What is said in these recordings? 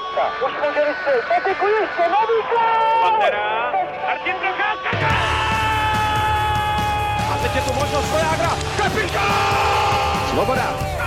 Procházka. Už může vystřelit. Peteku ještě, nový gol! Pantera, Martin Procházka, A teď je tu možnost Vojágra. Kapitán! Svoboda.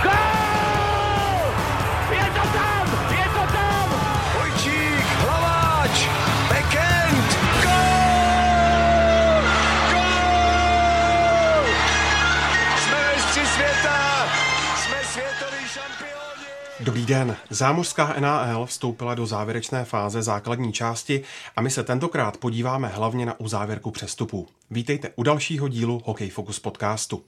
Dobrý den. Zámořská NAL vstoupila do závěrečné fáze základní části a my se tentokrát podíváme hlavně na uzávěrku přestupů. Vítejte u dalšího dílu Hokej Focus podcastu.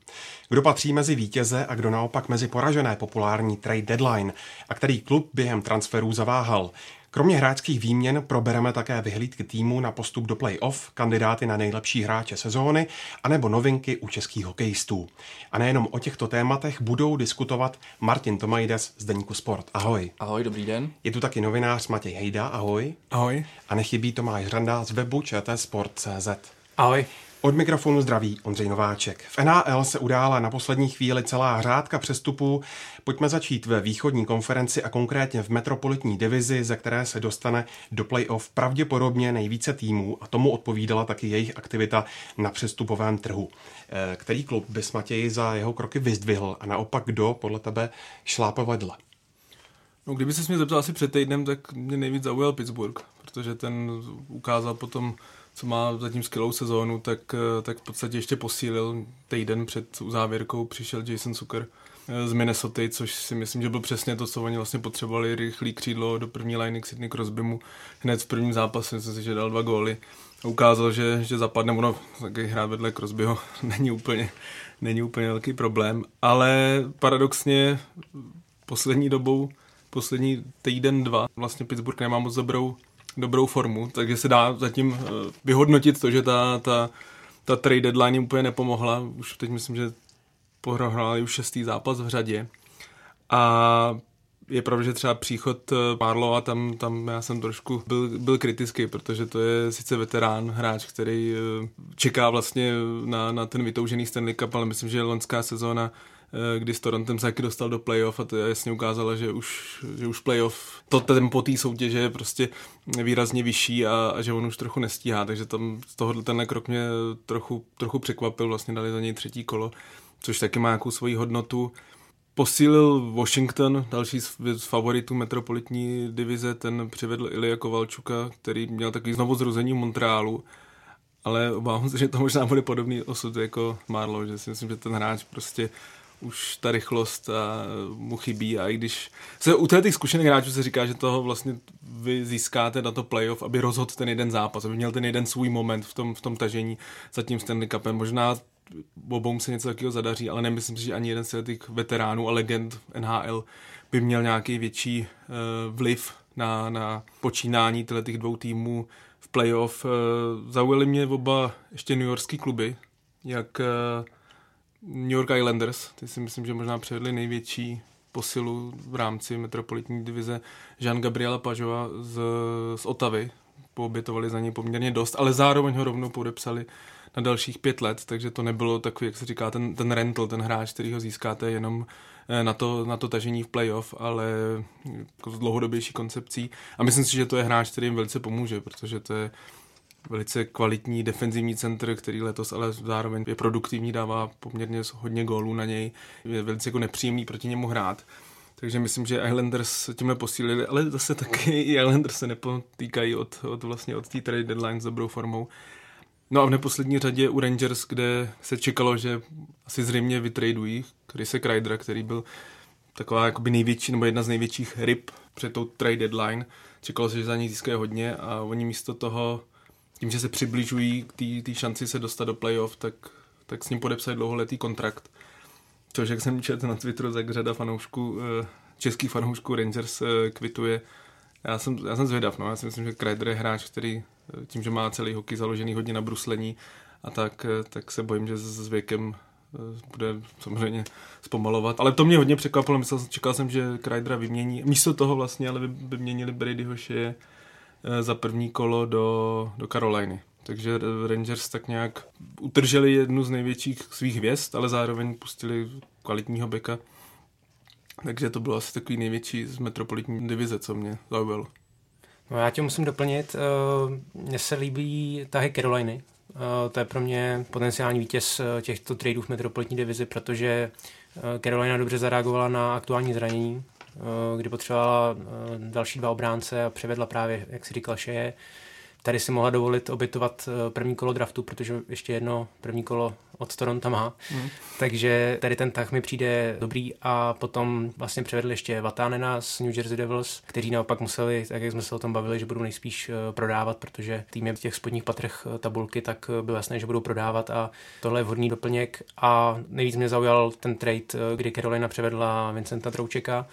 Kdo patří mezi vítěze a kdo naopak mezi poražené populární trade deadline a který klub během transferů zaváhal. Kromě hráčských výměn probereme také vyhlídky týmu na postup do play-off, kandidáty na nejlepší hráče sezóny anebo novinky u českých hokejistů. A nejenom o těchto tématech budou diskutovat Martin Tomajdes z Deníku Sport. Ahoj. Ahoj, dobrý den. Je tu taky novinář Matěj Hejda, ahoj. Ahoj. A nechybí Tomáš Hranda z webu čtsport.cz. Ahoj. Od mikrofonu zdraví Ondřej Nováček. V NAL se udála na poslední chvíli celá řádka přestupů. Pojďme začít ve východní konferenci a konkrétně v metropolitní divizi, ze které se dostane do playoff pravděpodobně nejvíce týmů a tomu odpovídala taky jejich aktivita na přestupovém trhu. Eh, Který klub bys Matěj za jeho kroky vyzdvihl a naopak kdo podle tebe šlápe vedle? No, kdyby se mě zeptal asi před týdnem, tak mě nejvíc zaujal Pittsburgh, protože ten ukázal potom, co má zatím skvělou sezónu, tak, eh, tak v podstatě ještě posílil týden před uzávěrkou, přišel Jason Zucker eh, z Minnesota, což si myslím, že byl přesně to, co oni vlastně potřebovali, rychlý křídlo do první liney k Sidney Crosbymu. Hned v prvním zápase myslím si, že dal dva góly a ukázal, že, že zapadne, ono taky hrát vedle Crosbyho není úplně, není úplně velký problém, ale paradoxně poslední dobou poslední týden, dva, vlastně Pittsburgh nemá moc dobrou, dobrou formu, takže se dá zatím eh, vyhodnotit to, že ta, ta, ta trade deadline úplně nepomohla. Už teď myslím, že prohráli už šestý zápas v řadě. A je pravda, že třeba příchod eh, Marlova, tam, tam já jsem trošku byl, byl kritický, protože to je sice veterán, hráč, který eh, čeká vlastně na, na ten vytoužený Stanley Cup, ale myslím, že loňská sezóna eh, kdy s Torontem se taky dostal do playoff a to jasně ukázalo, že už, že už playoff, to tempo té soutěže je prostě výrazně vyšší a, a že on už trochu nestíhá, takže tam z tohohle tenhle krok mě trochu, trochu překvapil, vlastně dali za něj třetí kolo, což taky má nějakou svoji hodnotu. Posílil Washington, další z favoritů metropolitní divize, ten přivedl Ilya Kovalčuka, který měl takový znovu zrození v Montrealu, ale obávám se, že to možná bude podobný osud jako Marlow, že si myslím, že ten hráč prostě už ta rychlost a mu chybí a i když se u těch zkušených hráčů se říká, že toho vlastně vy získáte na to playoff, aby rozhodl ten jeden zápas, aby měl ten jeden svůj moment v tom, v tom tažení za tím Stanley Cupem. Možná obou se něco takového zadaří, ale nemyslím si, že ani jeden z těch veteránů a legend NHL by měl nějaký větší uh, vliv na, na počínání těch dvou týmů v playoff. Uh, zaujaly mě oba ještě New Yorkský kluby, jak uh, New York Islanders, ty si myslím, že možná přivedli největší posilu v rámci metropolitní divize Jean Gabriela Pažova z, z Otavy. Poobětovali za něj poměrně dost, ale zároveň ho rovnou podepsali na dalších pět let, takže to nebylo takový, jak se říká, ten, ten rental, ten hráč, který ho získáte jenom eh, na to, na to tažení v playoff, ale jako s dlouhodobější koncepcí. A myslím si, že to je hráč, který jim velice pomůže, protože to je velice kvalitní defenzivní centr, který letos ale zároveň je produktivní, dává poměrně hodně gólů na něj, je velice jako nepříjemný proti němu hrát. Takže myslím, že Islanders tímhle posílili, ale zase taky i Islanders se nepotýkají od, od vlastně od té trade deadline s dobrou formou. No a v neposlední řadě u Rangers, kde se čekalo, že asi zřejmě vytradují Chrise Krydera, který byl taková jakoby největší, nebo jedna z největších ryb před tou trade deadline. Čekalo se, že za ní získají hodně a oni místo toho, tím, že se přibližují k té šanci se dostat do playoff, tak, tak s ním podepsali dlouholetý kontrakt. Což, jak jsem četl na Twitteru, tak řada fanoušků, eh, českých fanoušků Rangers eh, kvituje. Já jsem, já jsem zvědav, no. já si myslím, že Kreider je hráč, který tím, že má celý hokej založený hodně na bruslení a tak, tak se bojím, že s věkem bude samozřejmě zpomalovat. Ale to mě hodně překvapilo, myslel, čekal jsem, že Kreidera vymění. Místo toho vlastně, ale by vyměnili Bradyho Shea za první kolo do, do Caroliny. Takže Rangers tak nějak utrželi jednu z největších svých hvězd, ale zároveň pustili kvalitního beka Takže to bylo asi takový největší z metropolitní divize, co mě zaujalo. No já tě musím doplnit. Mně se líbí tahy Caroliny. To je pro mě potenciální vítěz těchto tradeů v metropolitní divizi, protože Carolina dobře zareagovala na aktuální zranění, kdy potřebovala další dva obránce a převedla právě, jak si říkal, Šeje tady si mohla dovolit obytovat eh, první kolo draftu, protože ještě jedno první kolo od Toronto má. Mm. Takže tady ten tah mi přijde dobrý a potom vlastně převedli ještě Vatánena z New Jersey Devils, kteří naopak museli, tak jak jsme se o tom bavili, že budou nejspíš eh, prodávat, protože tým je v těch spodních patrech eh, tabulky, tak bylo jasné, že budou prodávat a tohle je vhodný doplněk a nejvíc mě zaujal ten trade, kdy Carolina převedla Vincenta Troučeka,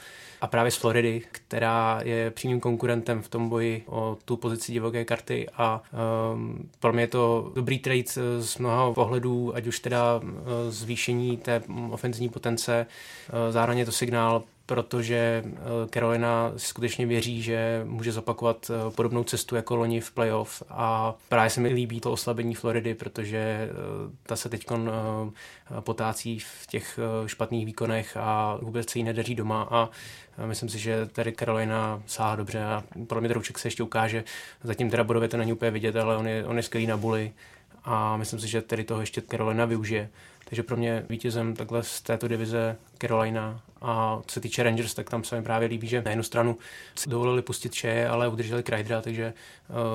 a právě z Floridy, která je přímým konkurentem v tom boji o tu pozici divoké karty. A um, pro mě je to dobrý trade z mnoha ohledů, ať už teda uh, zvýšení té ofenzivní potence, uh, zároveň je to signál protože eh, Carolina skutečně věří, že může zopakovat eh, podobnou cestu jako loni v playoff. A právě se mi líbí to oslabení Floridy, protože eh, ta se teď potácí v těch špatných výkonech a vůbec se jí nedaří doma. A myslím si, že tady Carolina sáhá dobře a pro mě Drouček se ještě ukáže. Zatím teda bodově to není úplně vidět, ale on je, on je skvělý na buly a myslím si, že tady toho ještě Carolina využije. Takže pro mě vítězem takhle z této divize Carolina a co se týče Rangers, tak tam se mi právě líbí, že na jednu stranu dovolili pustit Šeje, ale udrželi Kreidera, takže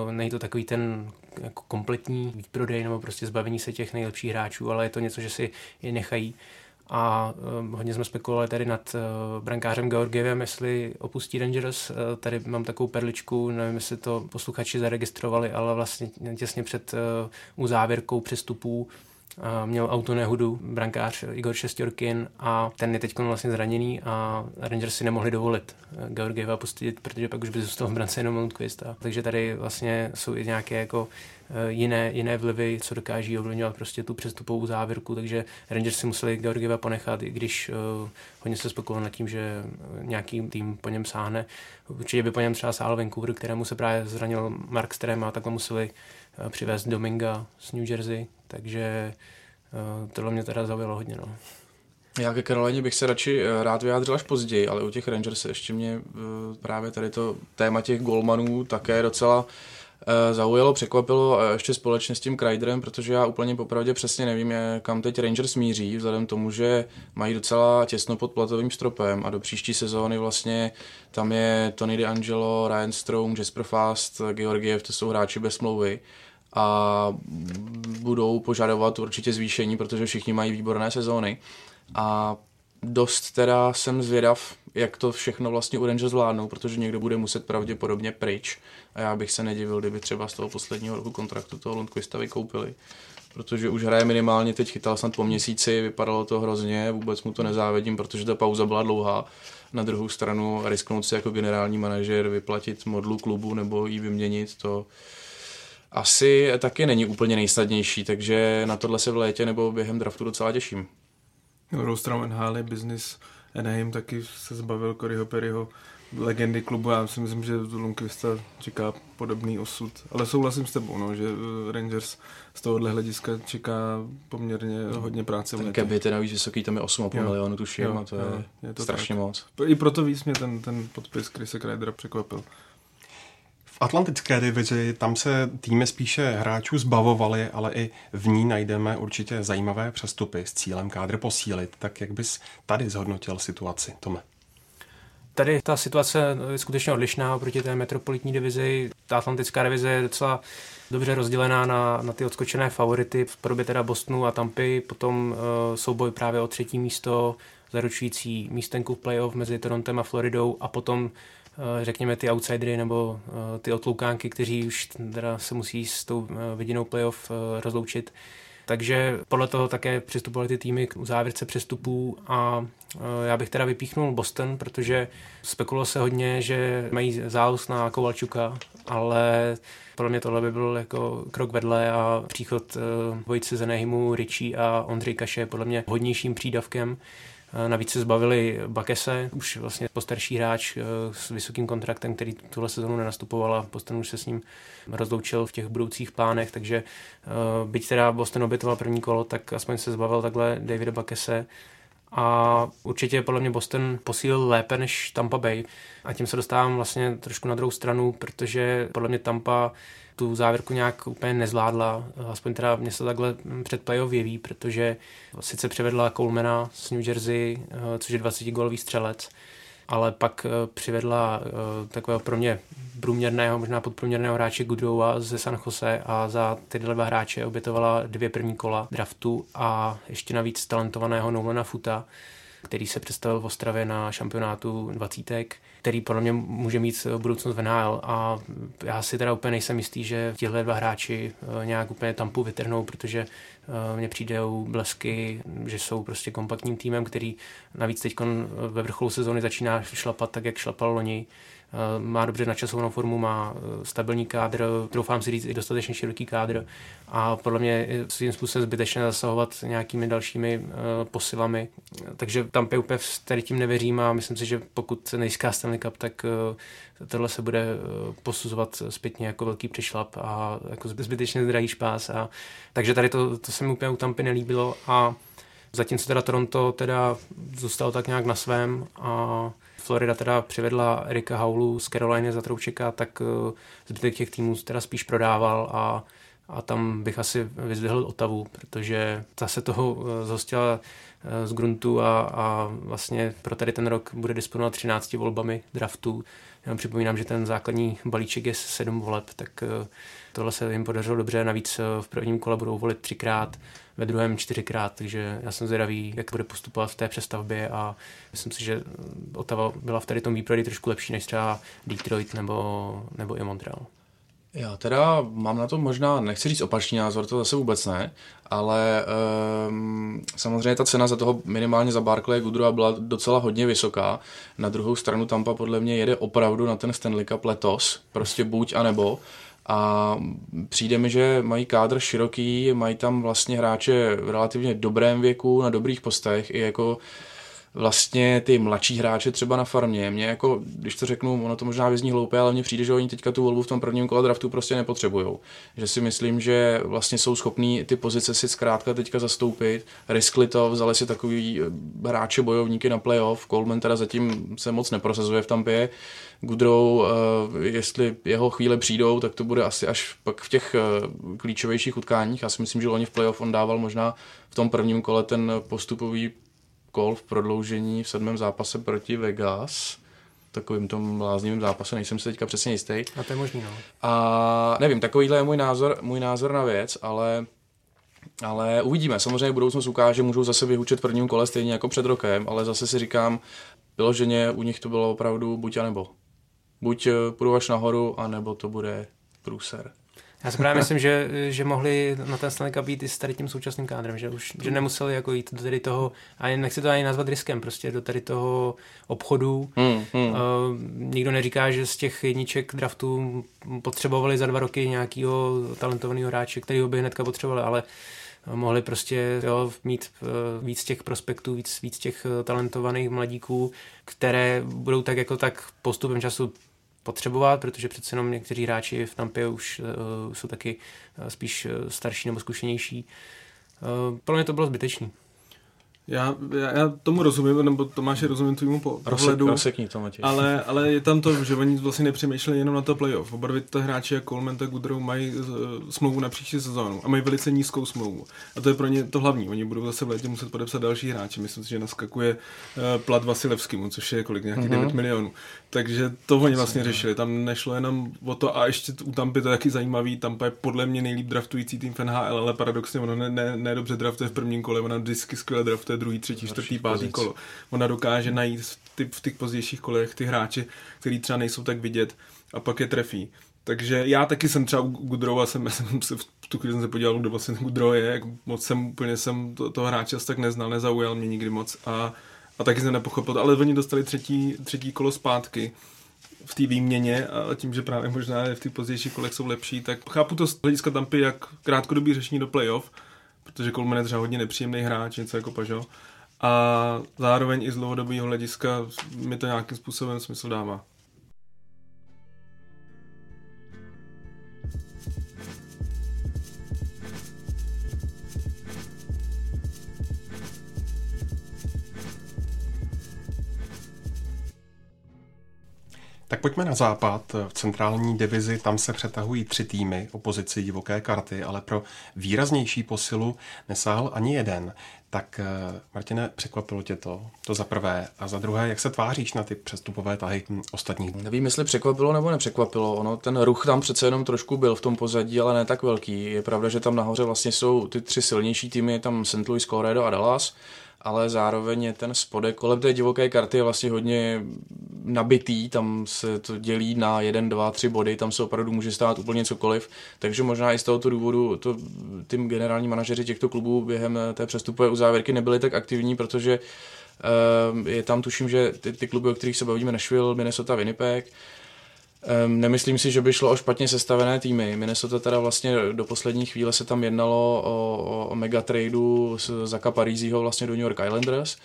uh, není to takový ten jako kompletní výprodej nebo prostě zbavení se těch nejlepších hráčů, ale je to něco, že si je nechají. A uh, hodně jsme spekulovali tady nad uh, brankářem Georgievem, jestli opustí Rangers. Uh, tady mám takovou perličku, nevím, jestli to posluchači zaregistrovali, ale vlastně těsně před uzávěrkou přestupů měl auto nehudu, brankář Igor Šestorkin a ten je teď vlastně zraněný a Rangers si nemohli dovolit eh, Georgieva pustit, protože pak už by zůstal v brance jenom Lundqvist. A, takže tady vlastně jsou i nějaké jako eh, jiné, jiné vlivy, co dokáží ovlivňovat prostě tu přestupovou závěrku, takže Rangers si museli Georgieva ponechat, i když uh, hodně se spekulovalo nad tím, že nějaký tým po něm sáhne. Určitě by po něm třeba sáhl Vancouver, kterému se právě zranil Mark Strem a takhle museli přivést Dominga z New Jersey, takže uh, tohle mě teda zaujalo hodně. No. Já ke Karolině bych se radši eh, rád vyjádřil až později, ale u těch Rangers ještě mě uh, právě tady to téma těch golmanů také docela zaujalo, překvapilo ještě společně s tím Kreiderem, protože já úplně popravdě přesně nevím, kam teď Rangers míří, vzhledem tomu, že mají docela těsno pod platovým stropem a do příští sezóny vlastně tam je Tony DeAngelo, Ryan Strong, Jasper Fast, Georgiev, to jsou hráči bez smlouvy a budou požadovat určitě zvýšení, protože všichni mají výborné sezóny. A dost teda jsem zvědav, jak to všechno vlastně u Rangers zvládnou, protože někdo bude muset pravděpodobně pryč a já bych se nedivil, kdyby třeba z toho posledního roku kontraktu toho Lundqvista vykoupili protože už hraje minimálně, teď chytal snad po měsíci, vypadalo to hrozně, vůbec mu to nezávidím, protože ta pauza byla dlouhá. Na druhou stranu risknout si jako generální manažer vyplatit modlu klubu nebo ji vyměnit, to, asi taky není úplně nejsnadnější, takže na tohle se v létě nebo během draftu docela těším. Na druhou stranu NHL business Anaheim taky se zbavil Coryho Perryho, legendy klubu. Já si myslím, že Lundqvista čeká podobný osud. Ale souhlasím s tebou, no, že eh, Rangers z tohohle hlediska čeká poměrně no, hodně práce. Ten cap je teda víc vysoký, tam je 8,5 milionu tuším jo, a to je, je, je to strašně tak. moc. I proto víc mě ten, ten podpis Krise Kreidera překvapil. Atlantické divizi tam se týmy spíše hráčů zbavovali, ale i v ní najdeme určitě zajímavé přestupy s cílem kádr posílit. Tak jak bys tady zhodnotil situaci, Tome? Tady ta situace je skutečně odlišná oproti té metropolitní divizi. Ta atlantická divize je docela dobře rozdělená na, na ty odskočené favority v podobě teda Bostonu a Tampy, potom uh, souboj právě o třetí místo, zaručující místenku v playoff mezi Torontem a Floridou a potom řekněme, ty outsidery nebo eh, ty otloukánky, kteří už teda se musí s tou eh, vidinou playoff rozloučit. Takže podle toho také přistupovaly ty týmy k závěrce přestupů a já bych teda vypíchnul Boston, protože spekulo se hodně, že mají záus na Kovalčuka, ale podle mě tohle by byl jako krok vedle a příchod dvojice Zenehimu, Richie a Ondřej Kaše je podle mě hodnějším přídavkem. Navíc se zbavili Bakese, už vlastně postarší hráč eh, s vysokým kontraktem, který tuhle sezonu nenastupoval a Boston už se s ním rozloučil v těch budoucích plánech, takže eh, byť teda Boston obětoval první kolo, tak aspoň se zbavil takhle Davida Bakese. A určitě podle mě Boston posílil lépe než Tampa Bay. A tím se dostávám vlastně trošku na druhou stranu, protože podle mě Tampa tu závěrku nějak úplně nezvládla, aspoň teda mě se takhle před playoff jeví, protože sice přivedla Colemana z New Jersey, eh, což je 20 golový střelec, ale pak eh, přivedla eh, takového pro mě průměrného, možná podprůměrného hráče Goodrowa ze San Jose a za ty dva hráče obětovala dvě první kola draftu a ještě navíc talentovaného Nolana Futa, který se představil v Ostravě na šampionátu 20 který podle mě může mít budoucnost v NHL a já si teda úplně nejsem jistý, že tihle dva hráči eh, nějak úplně tampu vytrhnou, protože eh, mně přijdou blesky, že jsou prostě kompaktním týmem, který navíc teď ve vrcholu sezóny začíná šlapat tak, jak šlapal loni. Eh, má dobře načasovanou formu, má eh, stabilní kádr, troufám si říct i dostatečně široký kádr a podle mě je svým způsobem zbytečné zasahovat nějakými dalšími uh, posilami. Takže tam úplně tady tím nevěřím a myslím si, že pokud se nejská Stanley Cup, tak tohle se bude posuzovat zpětně jako velký přešlap a jako zbytečně drahý špás. A, takže tady to, to se mi úplně u Tampy nelíbilo a zatímco teda Toronto teda zůstal tak nějak na svém a Florida teda přivedla Erika Haulu z Caroliny za Troučeka, tak eh, zbytek těch týmů teda spíš prodával a, a tam bych asi vyzdvihl Otavu, protože ta se toho eh, zhostila eh, z gruntu a, a vlastně pro tady ten rok bude disponovat 13 volbami draftu. Já připomínám, že ten základní balíček je 7 voleb, tak tohle se jim podařilo dobře. Navíc v prvním kole budou volit třikrát ve druhém čtyřikrát, takže já jsem zvědavý, jak bude postupovat v té přestavbě a myslím si, že Ottawa byla v tady tom výprodeji trošku lepší než třeba Detroit nebo, nebo i Montreal. Já teda mám na to možná, nechci říct opačný názor, to zase vůbec ne, ale um, samozřejmě ta cena za toho minimálně za Barclay Goodrowa byla docela hodně vysoká. Na druhou stranu Tampa podle mě jede opravdu na ten Stanley Cup letos, prostě buď a nebo. A přijde mi, že mají kádr široký, mají tam vlastně hráče v relativně dobrém věku, na dobrých postech, i jako vlastně ty mladší hráče třeba na farmě. Mě jako, když to řeknu, ono to možná vyzní hloupé, ale mně přijde, že oni teďka tu volbu v tom prvním kole draftu prostě nepotřebují. Že si myslím, že vlastně jsou schopní ty pozice si zkrátka teďka zastoupit. Riskli to, vzali si takový eh, hráče bojovníky na playoff. Coleman teda zatím se moc neprosazuje v Tampě. Goodrow, eh, jestli jeho chvíle přijdou, tak to bude asi až pak v těch eh, klíčovějších utkáních. Já si myslím, že loni v playoff on dával možná v tom prvním kole ten postupový kol v prodloužení v sedmém zápase proti Vegas takovým tom bláznivým zápase, nejsem si teďka přesně jistý. A to je možný, no. A nevím, takovýhle je můj názor, můj názor na věc, ale ale uvidíme. Samozřejmě budoucnost ukáže, můžou zase vyhučet prvním kole stejně jako před rokem, ale zase si říkám, vyloženě u nich to bylo opravdu buď a nebo. Buď eh, půjdu až nahoru, anebo to bude průser. Já si právě myslím, že, že mohli na ten Stanley Cup jít i s tady tím současným kádrem, že už že nemuseli jako jít do tady toho, a nechci to ani nazvat riskem, prostě do tady toho obchodu. Hmm, hmm. Uh, nikdo neříká, že z těch jedniček draftů potřebovali za dva roky nějakého talentovaného hráče, který by hnedka potřebovali, ale mohli prostě jo, mít uh, víc těch prospektů, víc, víc těch talentovaných mladíků, které budou tak jako tak postupem času potřebovat, protože přece jenom někteří hráči v Tampě už uh, jsou taky uh, spíš uh, starší nebo zkušenější. Uh, pro mě to bylo zbytečný. Já, já, já tomu rozumím, nebo Tomáše rozumím tvýmu pohledu, Rozsekni to, Matěj. ale, ale je tam to, že oni vlastně nepřemýšleli jenom na to playoff. Oba dvě ty hráči jako Coleman tak Goodrow mají uh, smlouvu na příští sezónu a mají velice nízkou smlouvu. A to je pro ně to hlavní. Oni budou zase v létě muset podepsat další hráče. Myslím si, že naskakuje uh, plat Vasilevskému, což je kolik, nějakých uh-huh. 9 milionů. Takže to oni vlastně řešili. Tam nešlo jenom o to a ještě u Tampy to je taky zajímavý. Tampa je podle mě nejlíp draftující tým v NHL, ale paradoxně ono ne, ne, ne dobře draftuje v prvním kole, ona vždycky skvěle draftuje druhý, třetí, čtvrtý, pátý pozic. kolo. Ona dokáže najít v, ty, v těch pozdějších kolech ty hráči, kteří třeba nejsou tak vidět a pak je trefí. Takže já taky jsem třeba u Gudrova, jsem, jsem se v tu chvíli jsem se podíval, kdo vlastně Gudro je, jak moc jsem úplně jsem to, toho hráče tak neznal, nezaujal mě nikdy moc a a taky jsem nepochopil, ale oni dostali třetí, třetí kolo zpátky v té výměně a tím, že právě možná v těch pozdějších kolech jsou lepší, tak chápu to z hlediska Tampy jak krátkodobý řešení do playoff, protože Coleman je třeba hodně nepříjemný hráč, něco jako Pažo. A zároveň i z dlouhodobého hlediska mi to nějakým způsobem smysl dává. Pojďme na západ. V centrální divizi tam se přetahují tři týmy opozici divoké karty, ale pro výraznější posilu nesáhl ani jeden. Tak eh, Martine, překvapilo tě to? To za prvé. A za druhé, jak se tváříš na ty přestupové tahy ostatních? Nevím, jestli překvapilo nebo nepřekvapilo. Ono, ten ruch tam přece jenom trošku byl v tom pozadí, ale ne tak velký. Je pravda, že tam nahoře vlastně jsou ty tři silnější týmy, tam St. Louis, Colorado a Dallas ale zároveň je ten spodek kolem té divoké karty je vlastně hodně nabitý, tam se to dělí na jeden, dva, tři body, tam se opravdu může stát úplně cokoliv, takže možná i z tohoto důvodu to, tím generální manažeři těchto klubů během té přestupové uzávěrky nebyli tak aktivní, protože uh, je tam tuším, že ty, ty kluby, o kterých se bavíme, Nashville, Minnesota, Winnipeg, Um, nemyslím si, že by šlo o špatně sestavené týmy. Minnesota teda vlastně do poslední chvíle se tam jednalo o, o mega tradu z Zaka Parízího vlastně do New York Islanders,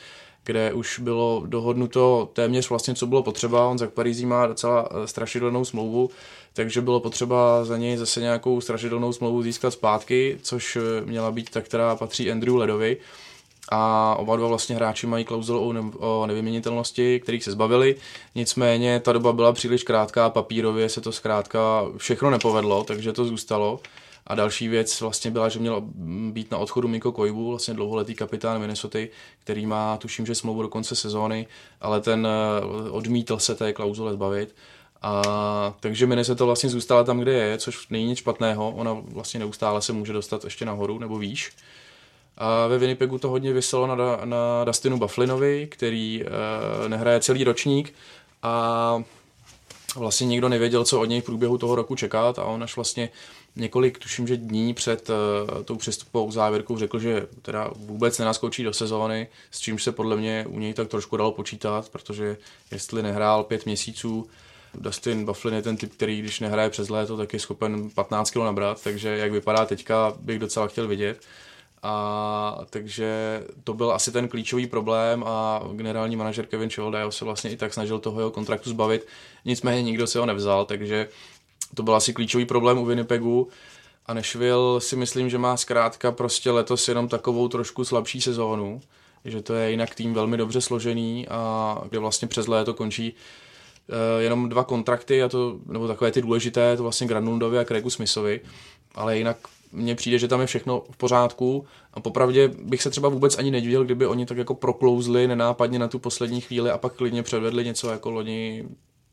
kde už bylo dohodnuto téměř vlastně, co bylo potřeba. On Zak Parízí má docela eh, strašidelnou smlouvu, takže bylo potřeba za něj zase nějakou strašidelnou smlouvu získat zpátky, což eh, měla být ta, která patří Andrew Ledovi a oba dva vlastně hráči mají klauzulu o, ne- o nevyměnitelnosti, kterých se zbavili. Nicméně ta doba byla příliš krátká, papírově se to zkrátka všechno nepovedlo, takže to zůstalo. A další věc vlastně byla, že měl být na odchodu Miko Koivu, vlastně dlouholetý kapitán Minnesota, který má, tuším, že smlouvu do konce sezóny, ale ten eh, odmítl se té klauzule zbavit. A takže Minnesota vlastně zůstala tam, kde je, což není nic špatného. Ona vlastně neustále se může dostat ještě nahoru nebo výš. A ve Winnipegu to hodně vyselo na, na Dustinu Bufflinovi, který uh, nehraje celý ročník a vlastně nikdo nevěděl, co od něj v průběhu toho roku čekat a on až vlastně několik, tuším, že dní před uh, tou přestupovou závěrkou řekl, že teda vůbec nenaskočí do sezóny, s čímž se podle mě u něj tak trošku dalo počítat, protože jestli nehrál pět měsíců, Dustin Bufflin je ten typ, který když nehraje přes léto, tak je schopen 15 kg nabrat, takže jak vypadá teďka, bych docela chtěl vidět. A takže to byl asi ten klíčový problém a generální manažer Kevin Childayo se vlastně i tak snažil toho jeho kontraktu zbavit. Nicméně nikdo se ho nevzal, takže to byl asi klíčový problém u Winnipegu. A Nashville si myslím, že má zkrátka prostě letos jenom takovou trošku slabší sezónu, že to je jinak tým velmi dobře složený a kde vlastně přes léto končí uh, jenom dva kontrakty, a to, nebo takové ty důležité, to vlastně Granlundovi a Craigu Smithovi, ale jinak mně přijde, že tam je všechno v pořádku a popravdě bych se třeba vůbec ani nedivil, kdyby oni tak jako proklouzli nenápadně na tu poslední chvíli a pak klidně předvedli něco jako loni,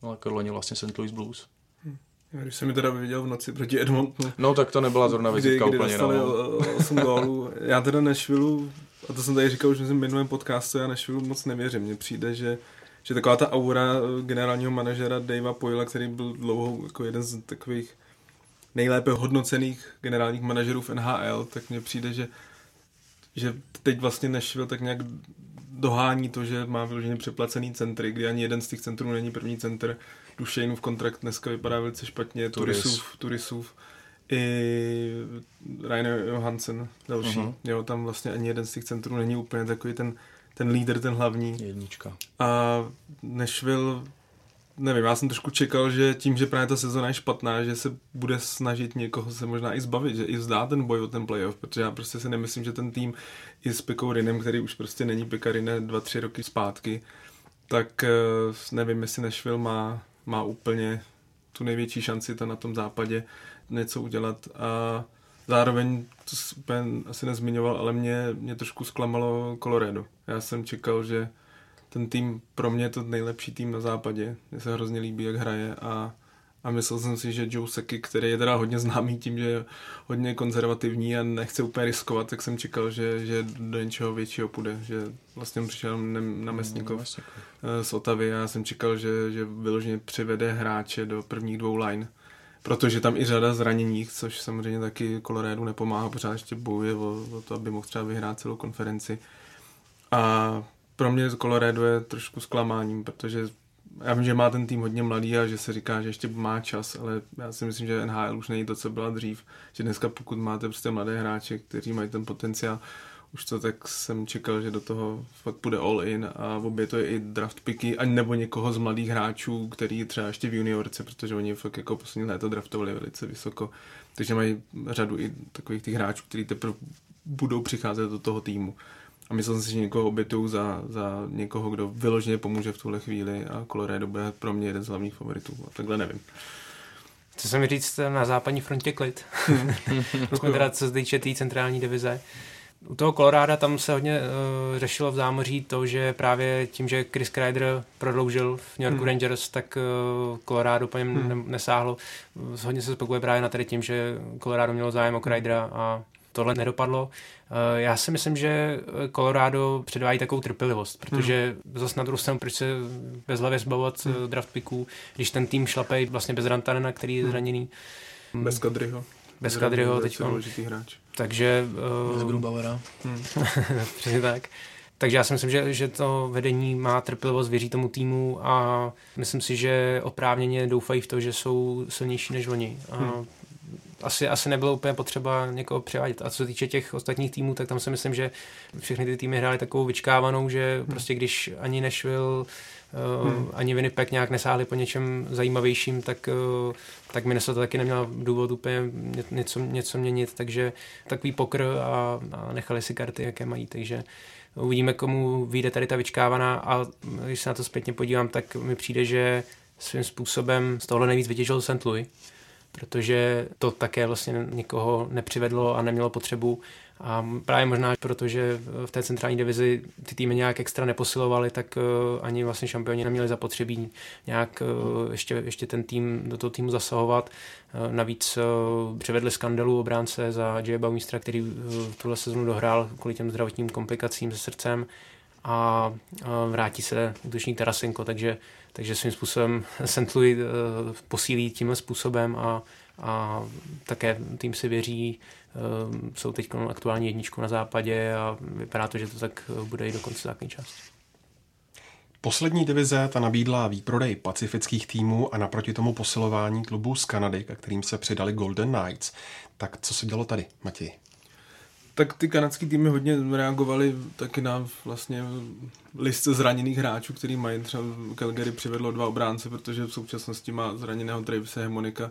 no jako loni vlastně St. Louis Blues. Hm. Když jsem mi teda viděl v noci proti Edmontonu. No tak to nebyla zrovna vizitka kdy, úplně. Kdy no. 8 gólů. Já teda Nešvilu, a to jsem tady říkal už v minulém podcastu, já Nešvilu moc nevěřím. Mně přijde, že že taková ta aura generálního manažera Davea Poila, který byl dlouho jako jeden z takových nejlépe hodnocených generálních manažerů v NHL, tak mně přijde, že, že teď vlastně Nashville tak nějak dohání to, že má vyloženě přeplacený centry, kdy ani jeden z těch centrů není první center. Dušejnův kontrakt dneska vypadá velice špatně, Turisův, Turisův i Rainer Johansen další. Uh-huh. Jo, tam vlastně ani jeden z těch centrů není úplně takový ten, ten líder, ten hlavní. Jednička. A Nashville nevím, já jsem trošku čekal, že tím, že právě ta sezona je špatná, že se bude snažit někoho se možná i zbavit, že i vzdá ten boj o ten playoff, protože já prostě si nemyslím, že ten tým i s Pekourinem, který už prostě není Pekarine dva, tři roky zpátky, tak eh, nevím, jestli Nashville má, má úplně tu největší šanci to na tom západě něco udělat a zároveň, to úplně asi nezmiňoval, ale mě, mě trošku zklamalo Colorado. Já jsem čekal, že ten tým pro mě je to nejlepší tým na západě. Mně se hrozně líbí, jak hraje a, a myslel jsem si, že Joe Seky, který je teda hodně známý tím, že je hodně konzervativní a nechce úplně riskovat, tak jsem čekal, že, že do něčeho většího půjde, že vlastně přišel na Mesnikov eh, z Otavy a já jsem čekal, že, že vyloženě přivede hráče do prvních dvou line protože tam i řada zraněních, což samozřejmě taky Colorado nepomáhá, pořád ještě bojuje o, o to, aby mohl třeba vyhrát celou konferenci. A pro mě Colorado je trošku zklamáním, protože já vím, že má ten tým hodně mladý a že se říká, že ještě má čas, ale já si myslím, že NHL už není to, co byla dřív. Že dneska pokud máte prostě mladé hráče, kteří mají ten potenciál, už to tak jsem čekal, že do toho fakt půjde all in a obě to je i draft picky, ani nebo někoho z mladých hráčů, který třeba ještě v juniorce, protože oni fakt jako poslední léto draftovali velice vysoko, takže mají řadu i takových těch hráčů, kteří teprve budou přicházet do toho týmu. A myslel jsem si, že někoho obětuju za, za někoho, kdo vyloženě pomůže v tuhle chvíli a Colorado bude pro mě jeden z hlavních favoritů. A takhle nevím. Chci se mi říct, na západní frontě klid. Jsme teda, co se týče té tý centrální divize. U toho Koloráda tam se hodně uh, řešilo v zámoří to, že právě tím, že Chris Kreider prodloužil v New Yorku hmm. Rangers, tak uh, Colorado po něm hmm. nesáhlo. Hodně se spekuluje právě na tady tím, že Colorado mělo zájem o Kreidera a tohle nedopadlo. Uh, já si myslím, že Colorado předvádí takovou trpělivost, protože hmm. zase na druhou stranu, proč se bez hlavě zbavovat hmm. draft picků, když ten tým šlape vlastně bez Rantanena, který je hmm. zraněný. Bez Kadryho. Bez Kadryho teď. hráč. Takže... Uh, Grubauera. Hmm. Přesně tak. Takže já si myslím, že, že to vedení má trpělivost, věří tomu týmu a myslím si, že oprávněně doufají v to, že jsou silnější než oni. A hmm. Asi, asi nebylo úplně potřeba někoho přivádět. A co se týče těch ostatních týmů, tak tam si myslím, že všechny ty týmy hrály takovou vyčkávanou, že hmm. prostě když ani Nashville hmm. ani Winnipeg nějak nesáhli po něčem zajímavějším, tak, uh, tak Minnesota taky neměla důvod úplně něco, něco měnit, takže takový pokr a, a nechali si karty, jaké mají, takže uvidíme, komu vyjde tady ta vyčkávaná a když se na to zpětně podívám, tak mi přijde, že svým způsobem z tohle nejvíc vytěžil St. Louis, protože to také vlastně nikoho nepřivedlo a nemělo potřebu a právě možná, protože v té centrální divizi ty týmy nějak extra neposilovaly, tak uh, ani vlastně šampioni neměli zapotřebí nějak uh, ještě, ještě ten tým do toho týmu zasahovat. Uh, navíc přivedli skandalu obránce za J. Baumistra, který uh, tuhle sezonu dohrál kvůli těm zdravotním komplikacím se srdcem a vrátí se útočník Tarasenko, takže, takže svým způsobem St. Louis uh, posílí tímhle způsobem a, a také tým si věří, Ehm, jsou teď aktuální jedničku na západě a vypadá to, že to tak eh, bude i do konce základní části. Poslední divize ta nabídla výprodej pacifických týmů a naproti tomu posilování klubů z Kanady, ke kterým se přidali Golden Knights. Tak co se dělo tady, Matěj? Tak ty kanadský týmy hodně reagovali taky na vlastně list zraněných hráčů, který mají. Třeba Calgary přivedlo dva obránce, protože v současnosti má zraněného Travise Hemonika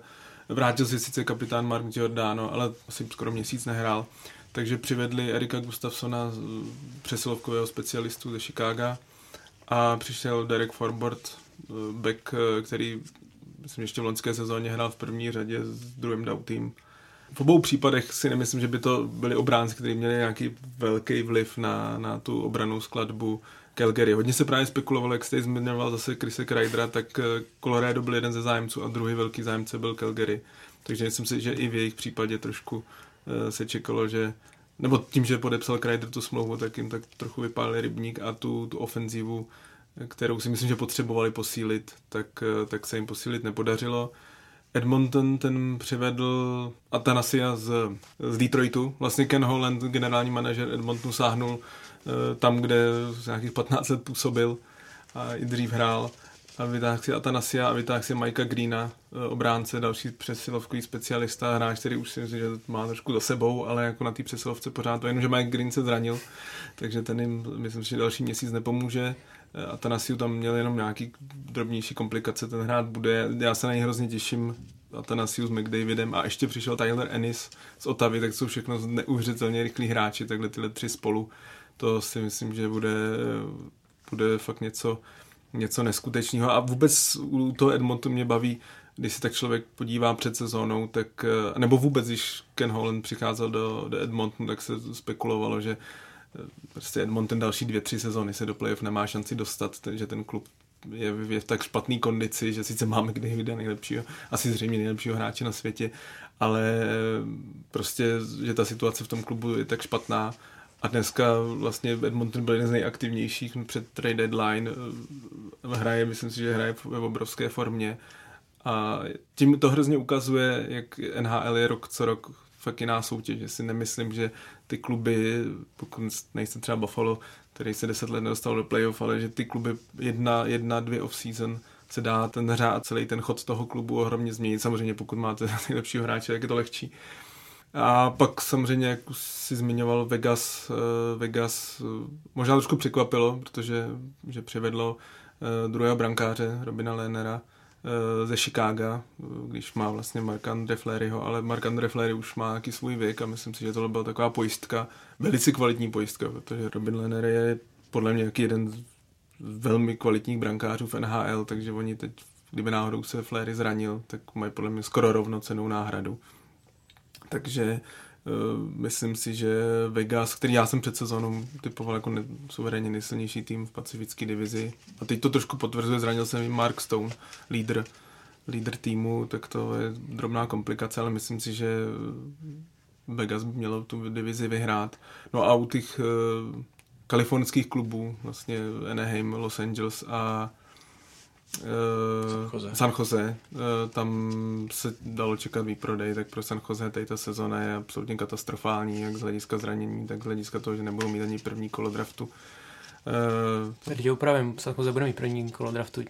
Vrátil se sice kapitán Mark Giordano, ale asi skoro měsíc nehrál. Takže přivedli Erika Gustafsona, přesilovkového specialistu ze Chicaga a přišel Derek Forbort, eh, back, eh, který myslím ještě v loňské sezóně hrál v první řadě s druhým Dautým. V obou případech si nemyslím, že by to byli obránci, kteří měli nějaký velký vliv na, na tu obranou skladbu Calgary. Hodně se právě spekulovalo, jak jste zmiňoval zase Krise Krydera, tak eh, Colorado byl jeden ze zájemců a druhý velký zájemce byl Calgary. Takže myslím si, že i v jejich případě trošku uh, se čekalo, že nebo tím, že podepsal Kreider tu smlouvu, tak jim tak trochu vypálil rybník a tu, tu ofenzívu, kterou si myslím, že potřebovali posílit, tak, uh, tak se jim posílit nepodařilo. Edmonton ten přivedl Atanasia z, z Detroitu. Vlastně Ken Holland, generální manažer Edmontonu, sáhnul Eh, tam, kde z nějakých 15 let působil a i dřív hrál. A vytáhl si Atanasia a vytáhl si Majka Greena, eh, obránce, další přesilovkový specialista, hráč, který už si myslím, že má trošku za sebou, ale jako na té přesilovce pořád to jenom, že Mike Green se zranil, takže ten jim, myslím že další měsíc nepomůže. Eh, Atanasiu tam měl jenom nějaký drobnější komplikace, ten hrát bude. Já se na něj hrozně těším, Atanasiu s McDavidem a ještě přišel Tyler Ennis z Otavy, tak jsou všechno neuvěřitelně rychlí hráči, takhle tyhle tři spolu to si myslím, že bude, bude fakt něco, něco neskutečného. A vůbec u toho Edmontu mě baví, když se tak člověk podívá před sezónou, tak, nebo vůbec, když Ken Holland přicházel do, do Edmontonu, tak se spekulovalo, že prostě Edmonton další dvě, tři sezóny se do playoff nemá šanci dostat, že ten klub je v tak špatné kondici, že sice máme kdy vyjde nejlepšího, asi zřejmě nejlepšího hráče na světě, ale prostě, že ta situace v tom klubu je tak špatná a dneska vlastně Edmonton byl jeden z nejaktivnějších před trade deadline. Hraje, myslím si, že hraje ve obrovské formě. A tím to hrozně ukazuje, jak NHL je rok co rok fakt jiná soutěž. Si nemyslím, že ty kluby, pokud nejste třeba Buffalo, který se deset let nedostal do playoff, ale že ty kluby jedna, jedna dvě off-season se dá ten řád, celý ten chod toho klubu ohromně změnit. Samozřejmě pokud máte nejlepšího hráče, tak je to lehčí. A pak samozřejmě, jak si zmiňoval Vegas, eh, Vegas eh, možná trošku překvapilo, protože že přivedlo eh, druhého brankáře, Robina Lénera, ze Chicaga, když má vlastně Mark-Andre Fleuryho, ale Mark-Andre Fleury už má nějaký svůj věk a myslím si, že tohle byla taková pojistka, velice kvalitní pojistka, protože Robin Lehner je podle mě jaký jeden z velmi kvalitních brankářů v NHL, takže oni teď, kdyby náhodou se Fleury zranil, tak mají podle mě skoro rovnocenou náhradu. Takže myslím si, že Vegas, který já jsem před sezónou typoval jako ne, suverénně nejsilnější tým v pacifické divizi, a teď to trošku potvrzuje, zranil jsem i Mark Stone, lídr, lídr týmu, tak to je drobná komplikace, ale myslím si, že Vegas by mělo tu divizi vyhrát. No a u těch uh, kalifornských klubů, vlastně Anaheim, Los Angeles a San Jose. San Jose. Tam se dalo čekat výprodej, tak pro San Jose tady ta sezona je absolutně katastrofální, jak z hlediska zranění, tak z hlediska toho, že nebudou mít ani první kolo draftu. Tady tě upravím, San Jose bude mít první kolo draftu.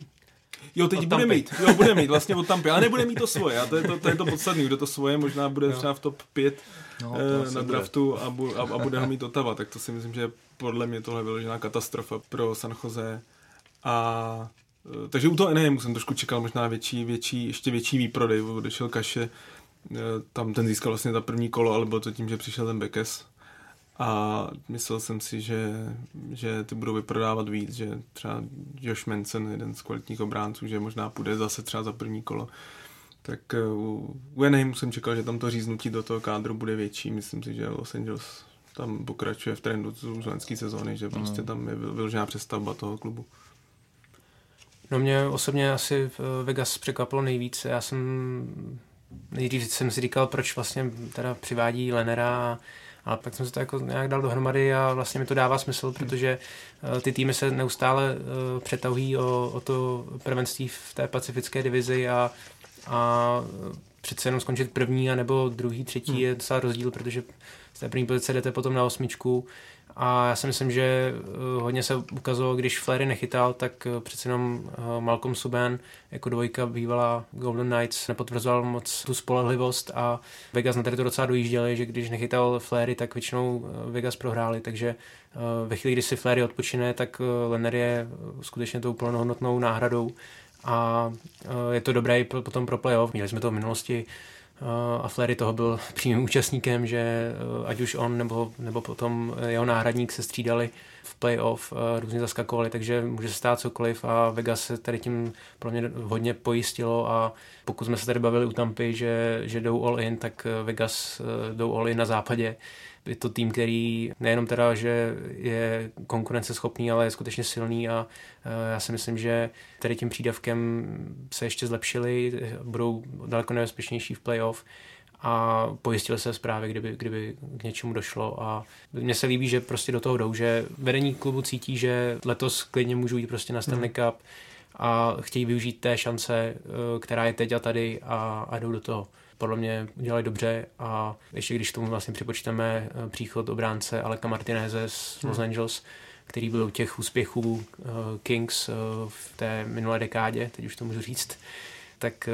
Jo, teď bude mít, jo, bude mít, vlastně od Tampy, ale nebude mít to svoje, a to je to, to, je to podstatný, kdo to svoje, možná bude třeba v top 5 no, na draftu a, bu, a, a, bude ho mít Otava, tak to si myslím, že podle mě tohle vyložená katastrofa pro San Jose. A Eh, takže u toho Anaheim jsem trošku čekal možná větší, větší, ještě větší výprodej, odešel Kaše, eh, tam ten získal vlastně ta první kolo, ale bylo to tím, že přišel ten Bekes a myslel jsem si, že, že ty budou vyprodávat víc, že třeba Josh Manson, jeden z kvalitních obránců, že možná půjde zase třeba za první kolo. Tak eh, u, u jsem čekal, že tam to říznutí do toho kádru bude větší. Myslím si, že Los Angeles tam pokračuje v trendu z loňské sezóny, že prostě mm. tam je vyložená přestavba toho klubu. No mě osobně asi Vegas překvapilo nejvíc. Já jsem nejdřív jsem si říkal, proč vlastně teda přivádí Lenera ale pak jsem se to jako nějak dal dohromady a vlastně mi to dává smysl, protože eh, ty týmy se neustále eh, přetahují o, o to prvenství v té pacifické divizi a, a přece jenom skončit první a nebo druhý, třetí hmm. je docela rozdíl, protože z té první pozice jdete potom na osmičku a já si myslím, že eh, hodně se ukazovalo, když Flery nechytal, tak eh, přece jenom eh, Malcolm Subban jako dvojka bývala Golden Knights nepotvrzoval moc tu spolehlivost a Vegas na tady to docela dojížděli, že když nechytal Flery, tak většinou Vegas prohráli, takže ve chvíli, kdy si Flery odpočine, tak Lenner je skutečně tou plnohodnotnou náhradou a je to dobré potom pro playoff. Měli jsme to v minulosti a Flery toho byl přímým účastníkem, že eh, ať už on nebo, nebo potom jeho náhradník se střídali v playoff, eh, různě zaskakovali, takže může se stát cokoliv a Vegas se tady tím pro mě hodně pojistilo a pokud jsme se tady bavili u Tampy, že, že jdou all in, tak eh, Vegas jdou all in na západě je to tým, který nejenom teda, že je konkurenceschopný, ale je skutečně silný a e, já si myslím, že tady tím přídavkem se ještě zlepšili, budou daleko nebezpečnější v playoff a pojistili se zprávy, kdyby, kdyby k něčemu došlo a mně se líbí, že prostě do toho jdou, že vedení klubu cítí, že letos klidně můžou jít prostě na Stanley hmm. Cup a chtějí využít té šance, e, která je teď a tady a, a jdou do toho podle mě udělali dobře a ještě když tomu vlastně připočteme eh, příchod obránce Aleka Martineze z Los hmm. Angeles, který byl u těch úspěchů eh, Kings eh, v té minulé dekádě, teď už to můžu říct, tak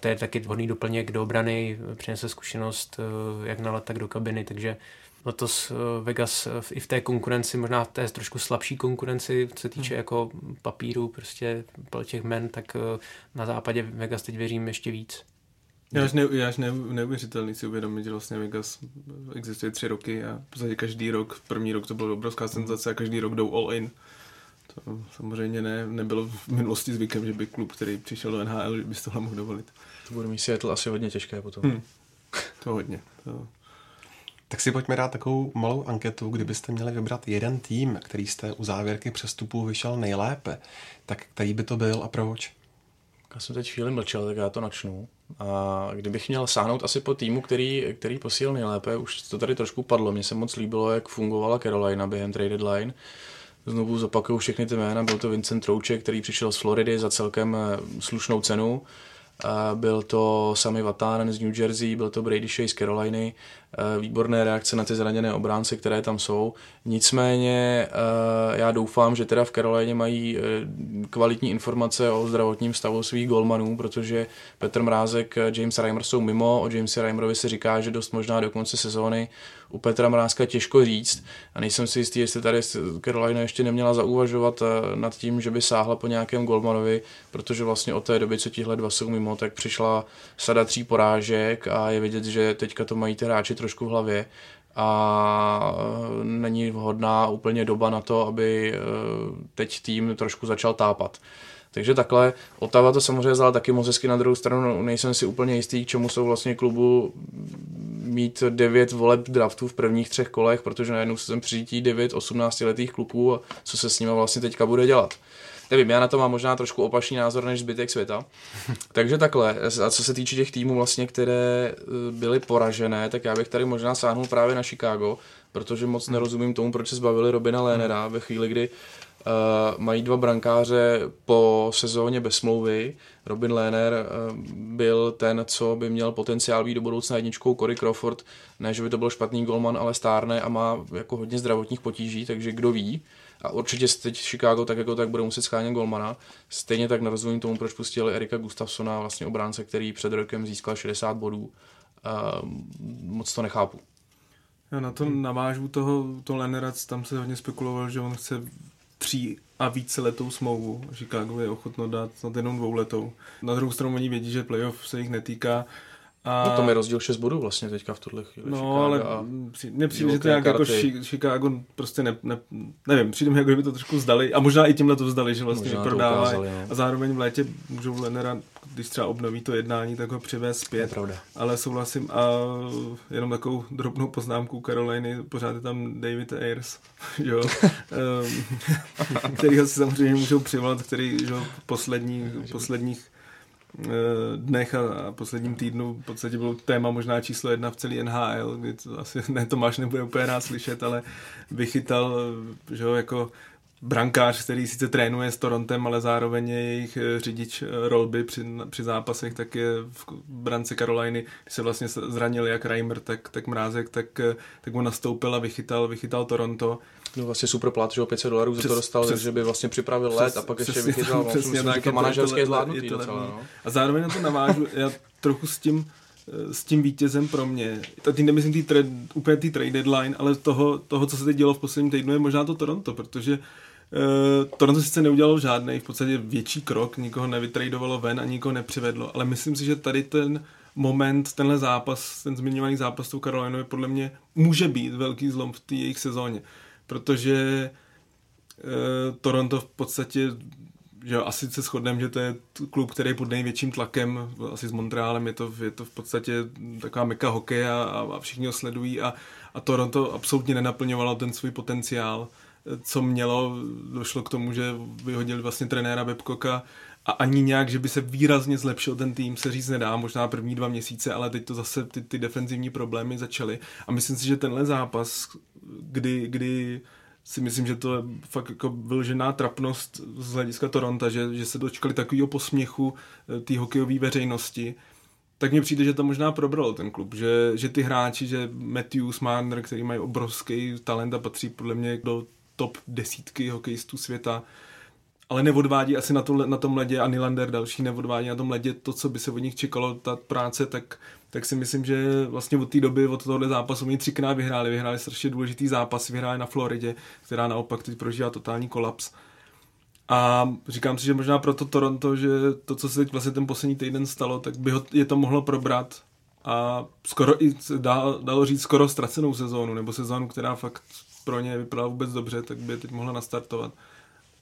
to je taky vhodný doplněk do obrany, přinese zkušenost jak na let, tak do kabiny, takže letos Vegas i v té konkurenci, možná v té trošku slabší konkurenci, co se týče hmm. jako papíru, prostě těch men, tak na západě Vegas teď věřím ještě víc. Je až, ne, je až ne, neuvěřitelný si uvědomit, že vlastně Vegas existuje tři roky a v podstatě každý rok, první rok to byla obrovská senzace a každý rok jdou all in. To samozřejmě ne, nebylo v minulosti zvykem, že by klub, který přišel do NHL, by si tohle mohl dovolit. To bude mít Seattle asi hodně těžké potom. Hmm. To hodně. To... Tak si pojďme dát takovou malou anketu, kdybyste měli vybrat jeden tým, který jste u závěrky přestupů vyšel nejlépe, tak který by to byl a proč? Já jsem teď chvíli mlčel, tak já to načnu. A kdybych měl sáhnout asi po týmu, který, který posílil nejlépe, už to tady trošku padlo, mně se moc líbilo, jak fungovala Carolina během trade deadline. Znovu zopakuju všechny ty jména, byl to Vincent Trouček, který přišel z Floridy za celkem eh, slušnou cenu. Byl to Sami Vatanen z New Jersey, byl to Brady Shea z Caroliny, Eh, výborné reakce na ty zraněné obránce, které tam jsou. Nicméně eh, já doufám, že teda v Karolíně mají eh, kvalitní informace o zdravotním stavu svých golmanů, protože Petr Mrázek, James Reimer jsou mimo, o Jamesi Reimerovi se říká, že dost možná do konce sezóny u Petra Mrázka těžko říct a nejsem si jistý, jestli tady Carolina ještě neměla zauvažovat eh, nad tím, že by sáhla po nějakém Golmanovi, protože vlastně od té doby, co tihle dva jsou mimo, tak přišla sada tří porážek a je vidět, že teďka to mají ty hráči trošku v hlavě a eh, není vhodná úplně doba na to, aby eh, teď tým trošku začal tápat. Takže takhle, Otava to samozřejmě vzala taky moc hezky na druhou stranu, nejsem si úplně jistý, k čemu jsou vlastně klubu mít devět voleb draftů v prvních třech kolech, protože najednou se sem přijítí devět 18 letých kluků a co se s nimi vlastně teďka bude dělat. Nevím, já na to mám možná trošku opačný názor než zbytek světa. Takže takhle, a co se týče těch týmů vlastně, které eh, byly poražené, tak já bych tady možná sáhnul právě na Chicago, protože moc nerozumím tomu, proč se zbavili Robina Lénera ve chvíli, kdy mají dva brankáře po sezóně bez smlouvy. Robin Lehner uh, byl ten, co by měl potenciál být do budoucna jedničkou. Cory Crawford, ne, že by to byl špatný golman, ale stárne a má jako hodně zdravotních potíží, takže kdo ví. A určitě teď Chicago tak jako tak bude muset schánět golmana. Stejně tak nerozumím tomu, proč pustili Erika Gustafsona, vlastně obránce, který před rokem získal 60 bodů. Uh, moc to nechápu. Já na to navážu toho, to Lenerac, tam se hodně spekuloval, že on chce tří a více letou smlouvu. Chicago je ochotno dát snad jenom dvouletou. Na druhou stranu oni vědí, že playoff se jich netýká. A... No to mi rozdíl 6 bodů vlastně teďka v tuhle chvíli. No, Chicago ale mně přijde, že to nějak jako Chicago prostě ne, ne, nevím, přijde mi, jako kdyby to trošku zdali a možná i tímhle to vzdali, že vlastně prodávají no. a zároveň v létě můžou Lenera, když třeba obnoví to jednání, tak ho přivést zpět. Ale souhlasím a jenom takovou drobnou poznámku Caroliny, pořád je tam David Ayers, jo, který si samozřejmě můžou přivolat, který že, poslední, posledních dnech a, posledním týdnu v podstatě bylo téma možná číslo jedna v celý NHL, kdy to asi ne Tomáš nebude úplně rád slyšet, ale vychytal, eh, že jo, jako brankář, který sice trénuje s Torontem, ale zároveň je jejich eh, řidič rolby při, při zápasech, tak je v brance Caroliny, když se vlastně zranil jak Reimer, tak, tak Mrázek, tak, tak mu nastoupil a vychytal, vychytal Toronto No vlastně super plat, že o 500 dolarů za to dostal, přes, že by vlastně připravil přes, let a pak ještě vychytal. No, přesně, myslím, tak, že to manažerské zvládnutí docela. No. A zároveň na to navážu, já trochu s tím, s tím vítězem pro mě. Teď nemyslím tý trade, úplně ty trade deadline, ale toho, toho, co se teď dělo v posledním týdnu, je možná to Toronto, protože Uh, Toronto sice neudělalo žádný v podstatě větší krok, nikoho nevytradovalo ven a nikoho nepřivedlo, ale myslím si, že tady ten moment, tenhle zápas, ten zmiňovaný zápas s tou Karolinou je podle mě může být velký zlom v té jejich sezóně protože uh, Toronto v podstatě že asi se shodneme, že to je klub, který je pod největším tlakem, asi s Montrealem je to, je to v podstatě taková meka hokej a, a všichni ho sledují a, a Toronto absolutně nenaplňovalo ten svůj potenciál, co mělo, došlo k tomu, že vyhodili vlastně trenéra Babcocka a ani nějak, že by se výrazně zlepšil ten tým, se říct nedá, možná první dva měsíce, ale teď to zase ty, ty defenzivní problémy začaly. A myslím si, že tenhle zápas, kdy, kdy si myslím, že to je fakt jako vylžená trapnost z hlediska Toronto, že, že se dočkali takového posměchu eh, té hokejové veřejnosti, tak mně přijde, že to možná probralo ten klub, že, že ty hráči, že Matthews, Marner, který mají obrovský talent a patří podle mě do top desítky hokejistů světa, ale neodvádí asi na, to, na tom ledě a Nylander další neodvádí na tom ledě to, co by se od nich čekalo, ta práce, tak, tak si myslím, že vlastně od té doby, od tohohle zápasu oni třikrát vyhráli, vyhráli strašně důležitý zápas, vyhráli na Floridě, která naopak teď prožívá totální kolaps. A říkám si, že možná proto Toronto, že to, co se teď vlastně ten poslední týden stalo, tak by ho, je to mohlo probrat a skoro i dalo říct skoro ztracenou sezónu, nebo sezónu, která fakt pro ně vypadala vůbec dobře, tak by je teď mohla nastartovat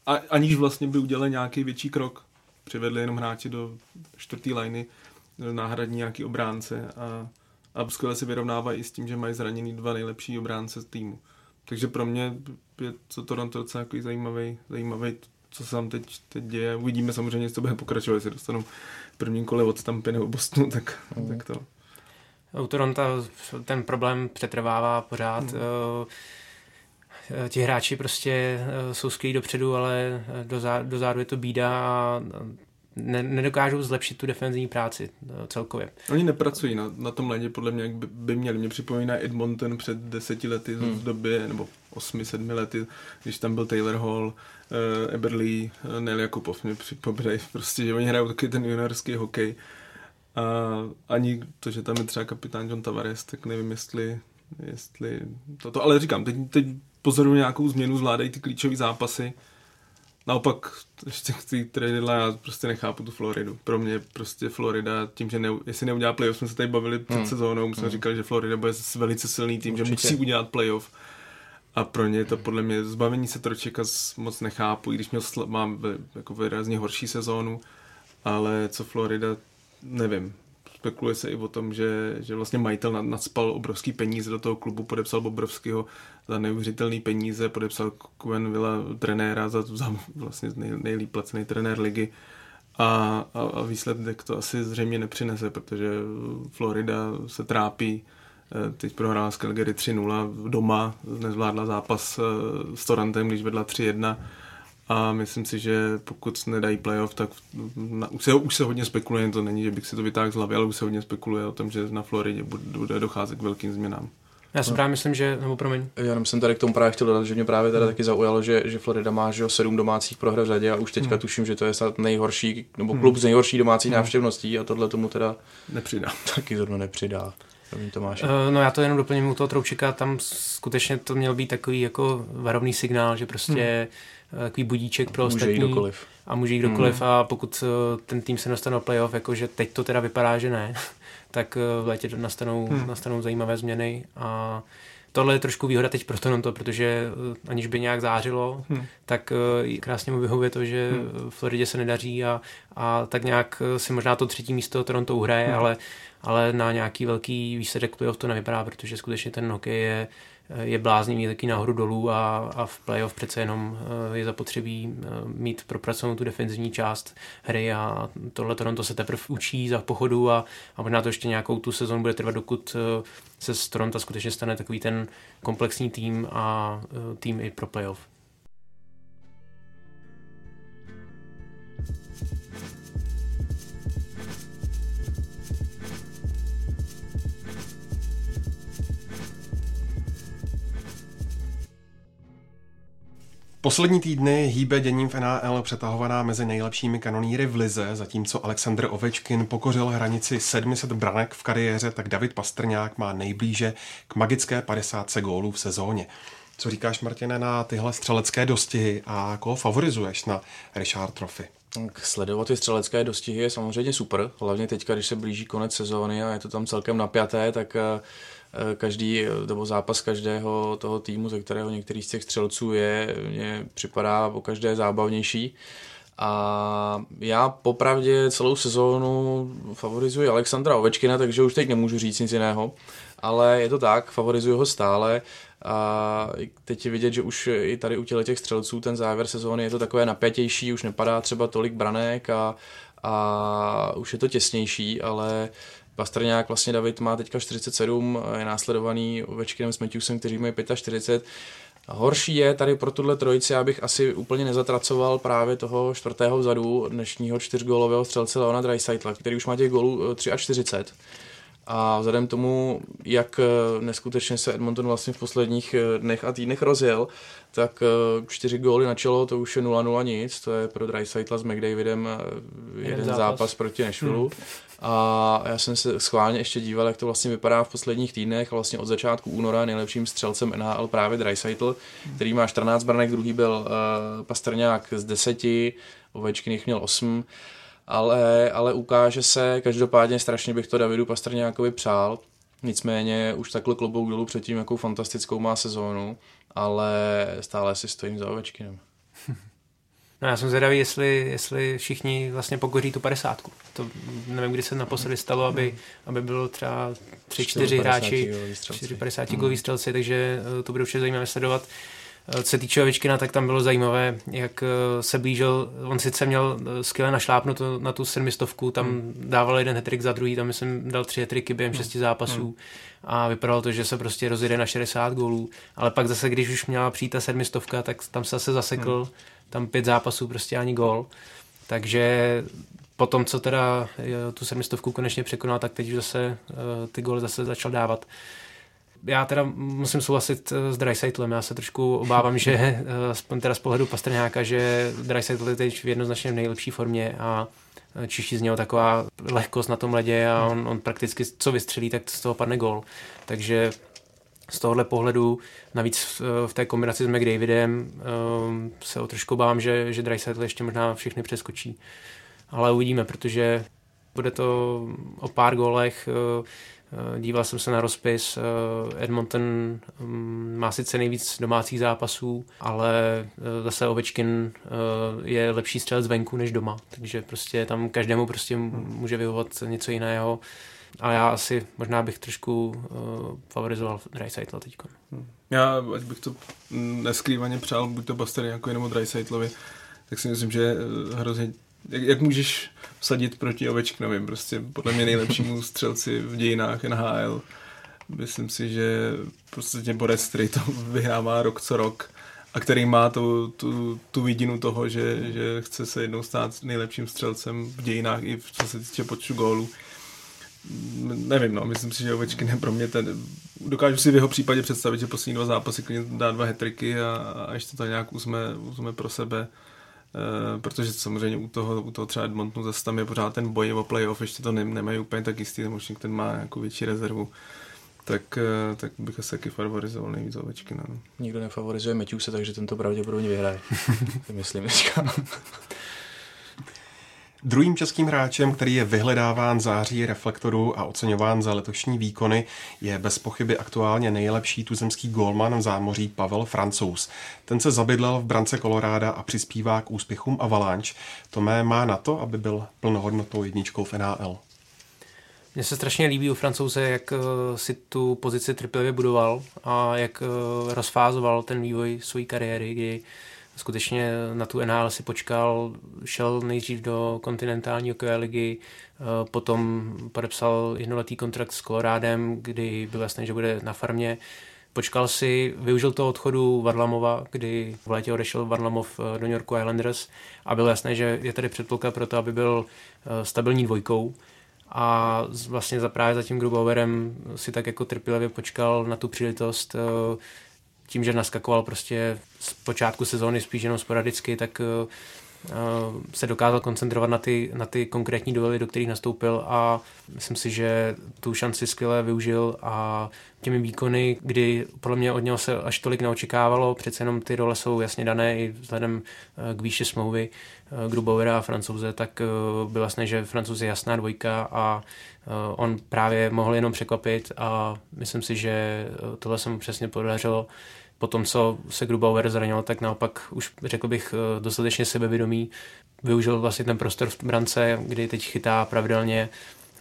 a, aniž vlastně by udělali nějaký větší krok. Přivedli jenom hráči do čtvrtý liney, náhradní nějaký obránce a, a skvěle se vyrovnávají i s tím, že mají zraněný dva nejlepší obránce z týmu. Takže pro mě je to Toronto docela jako zajímavý, zajímavý, co se tam teď, teď děje. Uvidíme samozřejmě, co bude pokračovat, jestli dostanou v prvním kole od Stampy nebo Bostonu, tak, mm. tak to. U Toronto ten problém přetrvává pořád. Mm. Eh, ti hráči prostě eh, jsou skvělí dopředu, ale eh, do, zá, do zádu je to bída a ne, nedokážou zlepšit tu defenzivní práci celkově. Oni nepracují na, na tom ledě, podle mě, jak by, by měli. Mě připomíná Edmonton před deseti lety hmm. v době, nebo osmi, sedmi lety, když tam byl Taylor Hall, uh, Eberly, uh, Neil Jakubov mě připomínají, prostě, že oni hrajou taky ten juniorský hokej. A ani to, že tam je třeba kapitán John Tavares, tak nevím, jestli jestli toto, ale říkám, teď, teď pozoruju nějakou změnu, zvládají ty klíčové zápasy. Naopak, ještě k té já prostě nechápu tu Floridu. Pro mě prostě Florida, tím, že ne, jestli neudělá playoff, jsme se tady bavili před hmm. sezónou, jsme hmm. říkali, že Florida bude velice silný tým, Určitě. že musí udělat playoff. A pro ně to podle mě zbavení se Tročeka moc nechápu, i když měl mám jako výrazně horší sezónu, ale co Florida, nevím. Spekuluje se i o tom, že, že vlastně majitel nadspal obrovský peníze do toho klubu, podepsal Bobrovského za neuvěřitelný peníze, podepsal Kuen Villa trenéra za, za vlastně nej, nejlíp placený trenér ligy. A, a, a výsledek to asi zřejmě nepřinese, protože Florida se trápí, eh, teď prohrála s Calgary 3-0 doma, nezvládla zápas eh, s Torantem, když vedla 3-1 a myslím si, že pokud nedají playoff, tak na, už, se, už se hodně spekuluje, to není, že bych si to vytáhl z hlavy, ale už se hodně spekuluje o tom, že na Floridě bude, docházet k velkým změnám. Já si no. právě myslím, že, nebo promiň. Já jsem tady k tomu právě chtěl dodat, že mě právě teda hmm. taky zaujalo, že, že Florida má že sedm domácích prohr v řadě a už teďka hmm. tuším, že to je snad nejhorší, nebo hmm. klub s nejhorší domácí hmm. návštěvností a tohle tomu teda nepřidá. Taky zrovna nepřidá. Tomáš. Uh, no já to jenom doplním u toho Troučika, tam skutečně to měl být takový jako varovný signál, že prostě hmm. Takový budíček pro může ostatní. kdokoliv. A může jít kdokoliv hmm. a pokud eh, ten tým se dostane do playoff, jakože teď to teda vypadá, že ne, tak v létě nastanou, hmm. nastanou zajímavé změny a tohle je trošku výhoda teď pro Toronto, protože eh, aniž by nějak zářilo, hmm. tak eh, krásně mu vyhovuje to, že hmm. Floridě se nedaří a, a tak nějak eh, si možná to třetí místo Toronto uhraje, hmm. ale, ale na nějaký velký výsledek playoff to nevypadá, protože skutečně ten hokej je je bláznivý taky nahoru dolů a, a v playoff přece jenom eh, je zapotřebí eh, mít propracovanou tu defenzivní část hry a tohle Toronto se teprve učí za pochodu a, a možná to ještě nějakou tu sezon bude trvat, dokud eh, se z Toronto skutečně stane takový ten komplexní tým a tým i pro playoff. Poslední týdny hýbe děním v NHL přetahovaná mezi nejlepšími kanoníry v lize, zatímco Alexander Ovečkin pokořil hranici 700 branek v kariéře, tak David Pastrňák má nejblíže k magické 50 gólů v sezóně. Co říkáš, Martine, na tyhle střelecké dostihy a koho favorizuješ na Richard Trophy? Tak sledovat ty střelecké dostihy je samozřejmě super, hlavně teď, když se blíží konec sezóny a je to tam celkem napjaté, tak Eh, každý, nebo zápas každého toho týmu, ze kterého některý z těch střelců je, mně připadá po každé zábavnější. A já popravdě celou sezónu favorizuji Alexandra Ovečkina, takže už teď nemůžu říct nic jiného, ale je to tak, favorizuji ho stále a teď je vidět, že už i tady u těch střelců ten závěr sezóny je to takové napětější, už nepadá třeba tolik branek a, a už je to těsnější, ale Pastrňák vlastně David má teďka 47, je následovaný Ovečkinem s Matthewsem, kteří mají 45. Horší je tady pro tuhle trojici, abych asi úplně nezatracoval právě toho čtvrtého vzadu dnešního čtyřgólového střelce Leona Dreisaitla, který už má těch gólů 43. Eh, a vzhledem tomu, jak eh, neskutečně se Edmonton vlastně v posledních eh, dnech a týdnech rozjel, tak čtyři góly na čelo, to už je 0-0 nic, to je pro Dreisaitla s McDavidem jeden, jeden zápas. zápas proti Nashville. Hmm. A já jsem se schválně ještě díval, jak to vlastně vypadá v posledních týdnech a vlastně od začátku února nejlepším střelcem NHL právě Dreisaitl, který má 14 branek, druhý byl uh, Pastrňák z 10, Ovečkin jich měl 8, ale, ale ukáže se, každopádně strašně bych to Davidu Pastrňákovi přál, nicméně už takhle klobouk dolů předtím, jakou fantastickou má sezónu, ale stále si stojím za Ovečkinem. No já jsem zvědavý, jestli, jestli všichni vlastně pokoří tu padesátku. To nevím, kdy se naposledy stalo, aby, aby bylo třeba tři, čtyři hráči, čtyři 50 mm. golový střelci, takže eh, to bude určitě zajímavé sledovat. Eh, co se týče Ovečkina, tak tam bylo zajímavé, jak eh, se blížil, on sice měl skvěle našlápnout na tu sedmistovku, tam hmm. dával jeden hetrik za druhý, tam myslím dal tři hetriky během hmm. šesti zápasů hmm. a vypadalo to, že se prostě rozjede na 60 gólů, ale pak zase, když už měla přijít ta sedmistovka, tak tam se zase zasekl, hmm. tam pět zápasů, prostě ani gól, takže potom, co teda tu sedmistovku konečně překonal, tak teď už zase eh, ty góly zase začal dávat já teda musím souhlasit eh, s Dreisaitlem, já se trošku obávám, že eh, teda z pohledu Pastrňáka, že Dreisaitl je teď v jednoznačně nejlepší formě a čiší z něho taková lehkost na tom ledě a on, on prakticky co vystřelí, tak z toho padne gol. Takže z tohohle pohledu, navíc v té kombinaci s McDavidem se o trošku bám, že, že Dreisaitl ještě možná všechny přeskočí. Ale uvidíme, protože bude to o pár gólech, Eh, díval jsem se na rozpis, eh, Edmonton mm, má sice nejvíc domácích zápasů, ale eh, zase Ovečkin je lepší střelec venku než doma, takže prostě tam každému prostě může vyhovovat něco jiného. A já asi možná bych trošku uh, favorizoval Dreisaitla teď. Já, ať bych to neskrývaně přál, buď to Bastery jako jenom Dreisaitlovi, tak si myslím, že hrozně jak, jak můžeš vsadit proti Ovečkinovi, prostě podle mě nejlepšímu střelci v dějinách NHL. Myslím si, že prostě Borec, který to vyhrává rok co rok a který má tu, tu, tu vidinu toho, že, že chce se jednou stát nejlepším střelcem v dějinách i v co se týče počtu gólů. Nevím, no, myslím si, že Ovečkin je pro mě ten... Dokážu si v jeho případě představit, že poslední dva zápasy klidně dá dva hetriky a, a ještě to nějak uzme, uzme pro sebe. Uh, protože samozřejmě u toho, u toho třeba Edmontonu zase tam je pořád ten boj o playoff, ještě to ne, nemají úplně tak jistý, ten ten má nějakou větší rezervu. Tak, uh, tak bych asi taky favorizoval nejvíc ovečky. No. Nikdo nefavorizuje Matthewse, takže tento pravděpodobně vyhraje. myslím dneska. Druhým českým hráčem, který je vyhledáván září reflektoru a oceňován za letošní výkony, je bez pochyby aktuálně nejlepší tuzemský golman v zámoří Pavel Francouz. Ten se zabydlel v brance Koloráda a přispívá k úspěchům Avalanche. Tomé má na to, aby byl plnohodnotnou jedničkou v NHL. Mně se strašně líbí u francouze, jak eh, si tu pozici trpělivě budoval a jak eh, rozfázoval ten vývoj své kariéry, kdy skutečně na tu NHL si počkal, šel nejdřív do kontinentální hokejové ligy, eh, potom podepsal jednoletý kontrakt s Kolorádem, kdy byl jasný, že bude na farmě. Počkal si, využil toho odchodu Varlamova, kdy v létě odešel Varlamov eh, do New Yorku Islanders a bylo jasné, že je tady předpoklad pro to, aby byl eh, stabilní dvojkou a vlastně za právě za tím Grubauerem si tak jako trpělivě počkal na tu příležitost tím, že naskakoval prostě z počátku sezóny spíš jenom sporadicky, tak eh, eh, se dokázal koncentrovat na ty, na ty konkrétní duely, do kterých nastoupil a myslím si, že tu šanci skvěle využil a těmi výkony, kdy podle mě od něho se až tolik neočekávalo, přece jenom ty role jsou jasně dané i vzhledem eh, k výši smlouvy Grubauera a Francouze, tak bylo vlastně, že Francouz je jasná dvojka a on právě mohl jenom překvapit a myslím si, že tohle se mu přesně podařilo po tom, co se Grubauer zranil, tak naopak už řekl bych eh, dostatečně sebevědomý. Využil vlastně ten prostor v brance, kdy teď chytá pravidelně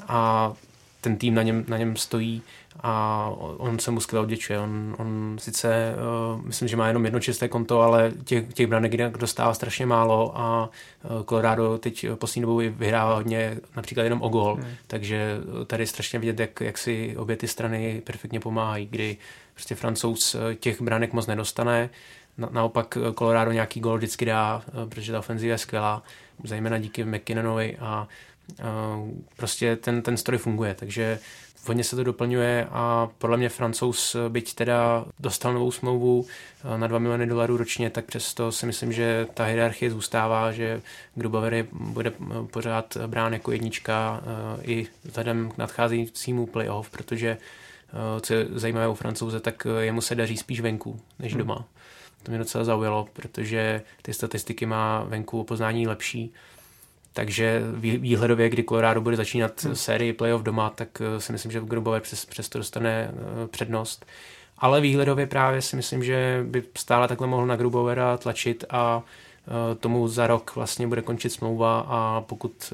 a ten tým na něm, na něm stojí a on se mu skvěle odděčuje. On, on sice, uh, myslím, že má jenom jedno čisté konto, ale těch, těch branek dostává strašně málo a uh, Colorado teď poslední dobou vyhrává hodně například jenom o gol, hmm. takže tady je strašně vidět, jak, jak si obě ty strany perfektně pomáhají, kdy prostě francouz eh, těch branek moc nedostane, na, naopak Colorado nějaký gol vždycky dá, protože ta ofenziva je skvělá, zejména díky McKinnonovi a prostě ten, ten stroj funguje, takže hodně se to doplňuje a podle mě francouz, byť teda dostal novou smlouvu na 2 miliony dolarů ročně, tak přesto si myslím, že ta hierarchie zůstává, že Grubauer bude pořád brán jako jednička i vzhledem k nadcházejícímu playoff, protože co je zajímavé u francouze, tak jemu se daří spíš venku než hmm. doma. To mě docela zaujalo, protože ty statistiky má venku o poznání lepší takže výhledově, kdy Colorado bude začínat hmm. sérii playoff doma, tak eh, si myslím, že Grubauer přes, přes to dostane eh, přednost. Ale výhledově právě si myslím, že by stále takhle mohl na Grubauera tlačit a eh, tomu za rok vlastně bude končit smlouva a pokud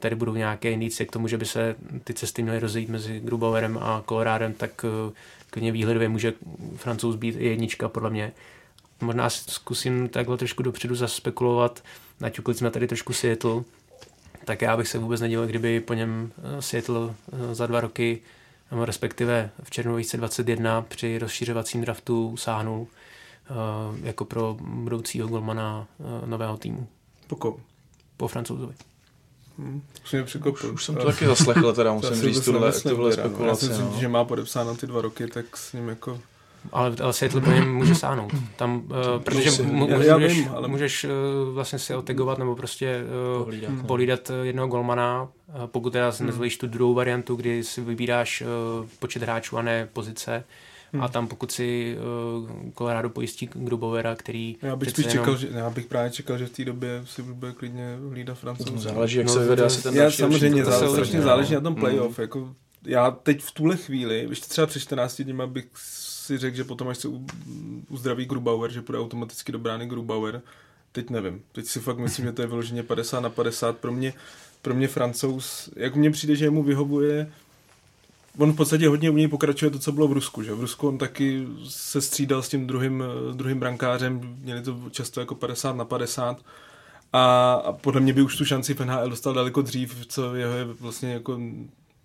tady budou nějaké indicie k tomu, že by se ty cesty měly rozejít mezi Grubauerem a Colorádem, tak klidně výhledově může francouz být i jednička podle mě. Možná zkusím takhle trošku dopředu zaspekulovat, naťukli jsme tady trošku Seattle, tak já bych se vůbec nedíval, kdyby po něm eh, Seattle eh, za dva roky, respektive v červnu 2021 při rozšířovacím draftu sáhnul eh, jako pro budoucího golmana nového týmu. Po Po francouzovi. Hmm, už, už, už jsem to taky zaslechl, teda musím říct tuhle, tuhle spekulaci. Já si myslím, no. že má podepsáno ty dva roky, tak s ním jako ale, ale Seattle pro ně může sáhnout. Tam, uh, protože mu, já, já můžeš, vím, ale- můžeš uh, vlastně si otegovat nebo prostě uh, Pohlídat, no. pohlídat uh, jednoho golmana, uh, pokud teda si nezvolíš tu druhou variantu, kdy si vybíráš uh, počet hráčů a ne pozice. A tam pokud si uh, Colorado pojistí Grubovera, který Já bych spíš jenom- čekal, že, já bych právě čekal, že v té době si bude klidně hlídat francouz. Záleží, jak No, se vyvede to- asi ten Já další samozřejmě ročník, to zá, se strašně hodně, záleží no. na tom playoff. Jako, já teď v tuhle chvíli, ještě třeba před 14 dní bych si řekl, že potom, až se uzdraví Grubauer, že půjde automaticky do brány Grubauer. Teď nevím. Teď si fakt myslím, že to je vyloženě 50 na 50. Pro mě, pro mě francouz, jak mně přijde, že mu vyhovuje On v podstatě hodně u něj pokračuje to, co bylo v Rusku. Že? V Rusku on taky se střídal s tím druhým, druhým brankářem, měli to často jako 50 na 50. A, a podle mě by už tu šanci v NHL dostal daleko dřív, co jeho je vlastně jako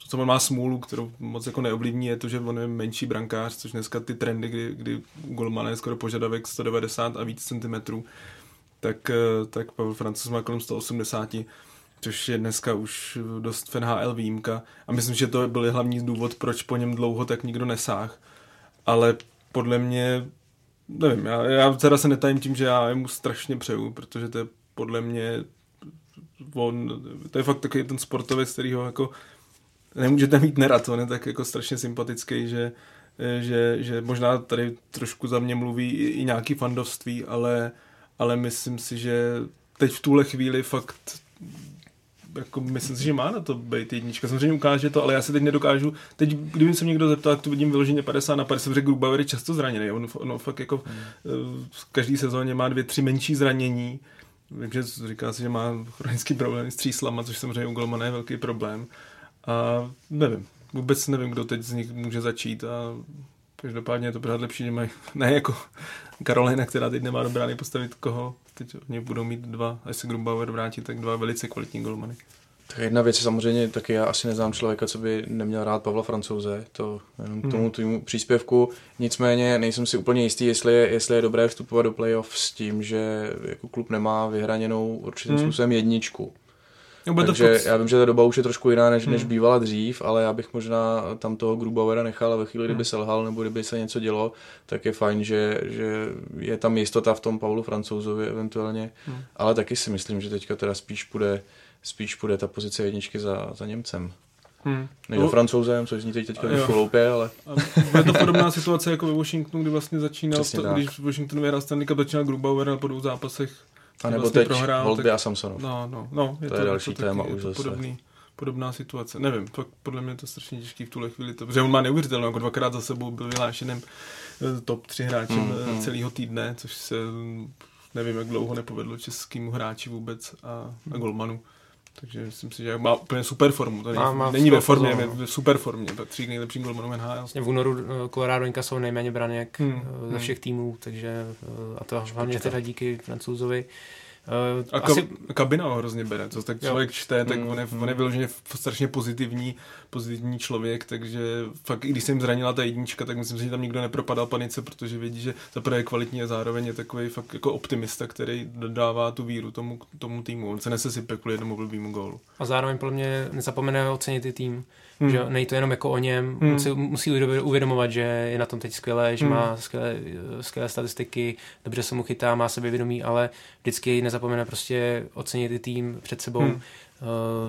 co on má smůlu, kterou moc jako neovlivní, je to, že on je menší brankář, což dneska ty trendy, kdy, kdy golmana je skoro požadavek 190 a víc centimetrů, tak, eh, tak Pavel Francouz má kolem 180, což je dneska už dost v NHL výjimka. A myslím, že to byl hlavní důvod, proč po něm dlouho tak nikdo nesáh. Ale podle mě, nevím, já, já teda se netajím tím, že já mu strašně přeju, protože to je podle mě on, to je fakt takový ten sportovec, který ho jako nemůžete mít nerad, on je tak jako strašně sympatický, že, že, že možná tady trošku za mě mluví i, i nějaký fandovství, ale, ale myslím si, že teď v tuhle chvíli fakt jako myslím si, že má na to být jednička. Samozřejmě ukáže to, ale já se teď nedokážu. Teď, kdyby se mě někdo zeptal, tak to vidím vyloženě 50 na 50, protože Grubauer je často zraněný. On, on fakt jako hmm. v každý sezóně má dvě, tři menší zranění. Vím, že říká se, že má chronický problém s tříslama, což samozřejmě u Golmana je velký problém. A nevím, vůbec nevím, kdo teď z nich může začít a každopádně je to pořád lepší, že mají, ne jako Karolina, která teď nemá do brány postavit koho, teď oni budou mít dva, až se Grubauer vrátí, tak dva velice kvalitní golmany. Tak jedna věc je samozřejmě, taky já asi neznám člověka, co by neměl rád Pavla Francouze, to jenom k tomu tvýmu příspěvku. Nicméně nejsem si úplně jistý, jestli je, jestli je dobré vstupovat do playoff s tím, že jako klub nemá vyhraněnou určitým Hmm. způsobem jedničku. No, bude to Takže fakt- já vím, že ta doba už je trošku jiná, než, než Hmm. bývala dřív, ale já bych možná tam toho Grubauera nechal a ve chvíli, kdyby Hmm. selhal nebo kdyby se něco dělo, tak je fajn, že, že je tam jistota v tom Pavlu Francouzovi eventuálně, Hmm. ale taky si myslím, že teďka teda spíš půjde, spíš půjde ta pozice jedničky za, za Němcem. Hmm. Než No. Francouzem, což zní teď teďka trošku hloupě, ale bude to podobná situace jako ve Washingtonu, kdy vlastně začínal, Přesně to, tak. když Washington vyhrál Stanley Cup, začínal Grubauer a po dvou zápasech a nebo vlastně teď prohrál, Holtby tak- a Samsonov. No, no, no. To je další taky- téma je už to zase. podobný, podobná situace. Nevím, fakt podle mě je to strašně těžký v tuhle chvíli. To, protože on má neuvěřitelnou, jako dvakrát za sebou byl vyhlášeným eh, top 3 hráčem Mm, mm, mm. celého týdne, což se mm, nevím, jak dlouho nepovedlo českému hráči vůbec a, a golmanu. Takže myslím si, že má úplně super formu. Není, Má- má není ve formě, je no. v super formě. Patří k nejlepším golmanům NHL. Vlastně v únoru eh, Colorado jsou nejméně braněk Hmm, hmm, ze hmm. všech týmů, takže eh, a to hlavně teda díky Francouzovi. Eh, A Asi, Asi... kabina ho hrozně bere, co tak Jo. člověk čte, tak Mm, on, je, mm. on je vyloženě strašně pozitivní, pozitivní člověk, takže fakt i když se jim zranila ta jednička, tak myslím si, že tam nikdo nepropadal panice, protože vědí, že za prvé je kvalitní a zároveň je takový fakt jako optimista, který dodává tu víru tomu, tomu týmu. On se nesesype kvůli jednomu blbýmu gólu. a zároveň podle mě nezapomene ocenit i tým. Hmm. Že není to jenom jako o něm, Hmm. on si musí uvědomovat, že je na tom teď skvělé, že Hmm. má skvělé, skvělé statistiky, dobře se mu chytá, má sebevědomí, ale vždycky nezapomene prostě ocenit i tým před sebou. Hmm. Hmm.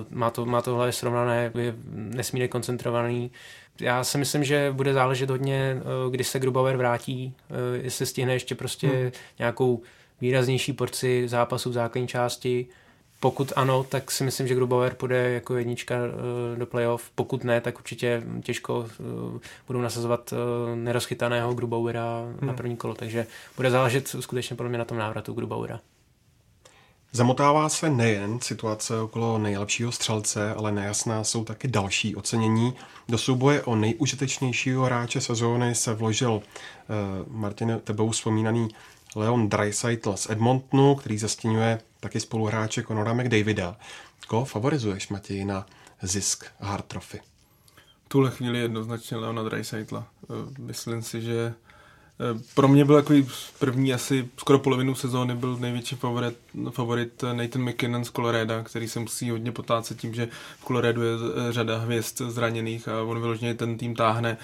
má, to, má tohle srovnané, je nesmírně koncentrovaný. Já si myslím, že bude záležet hodně, eh, když se Grubauer vrátí, eh, jestli stihne ještě prostě Hmm. hmm. nějakou výraznější porci zápasů v základní části. Pokud ano, tak si myslím, že Grubauer půjde jako jednička eh, do playoff. Pokud ne, tak určitě těžko eh, budou nasazovat eh, nerozchytaného Grubauera hmm. na první kolo. Takže bude záležet skutečně podle mě na tom návratu Grubauera. Zamotává se nejen situace okolo nejlepšího střelce, ale nejasná jsou taky další ocenění. Do souboje o nejužitečnějšího hráče sezóny se vložil uh, Martin tebou vzpomínaný Leon Dreisaitl z Edmontonu, který zastěňuje taky spoluhráče Conora McDavida. Koho favorizuješ, Matěj, na zisk Hard Trophy? Tuhle chvíli jednoznačně Leona Dreisaitla. Eh, Myslím si, že eh, pro mě byl takový první asi skoro polovinu sezóny byl největší favorit, favorit Nathan McKinnon z Colorado, který se musí hodně potácet tím, že v Colorado je eh, řada hvězd zraněných a on vyloženě ten tým táhne.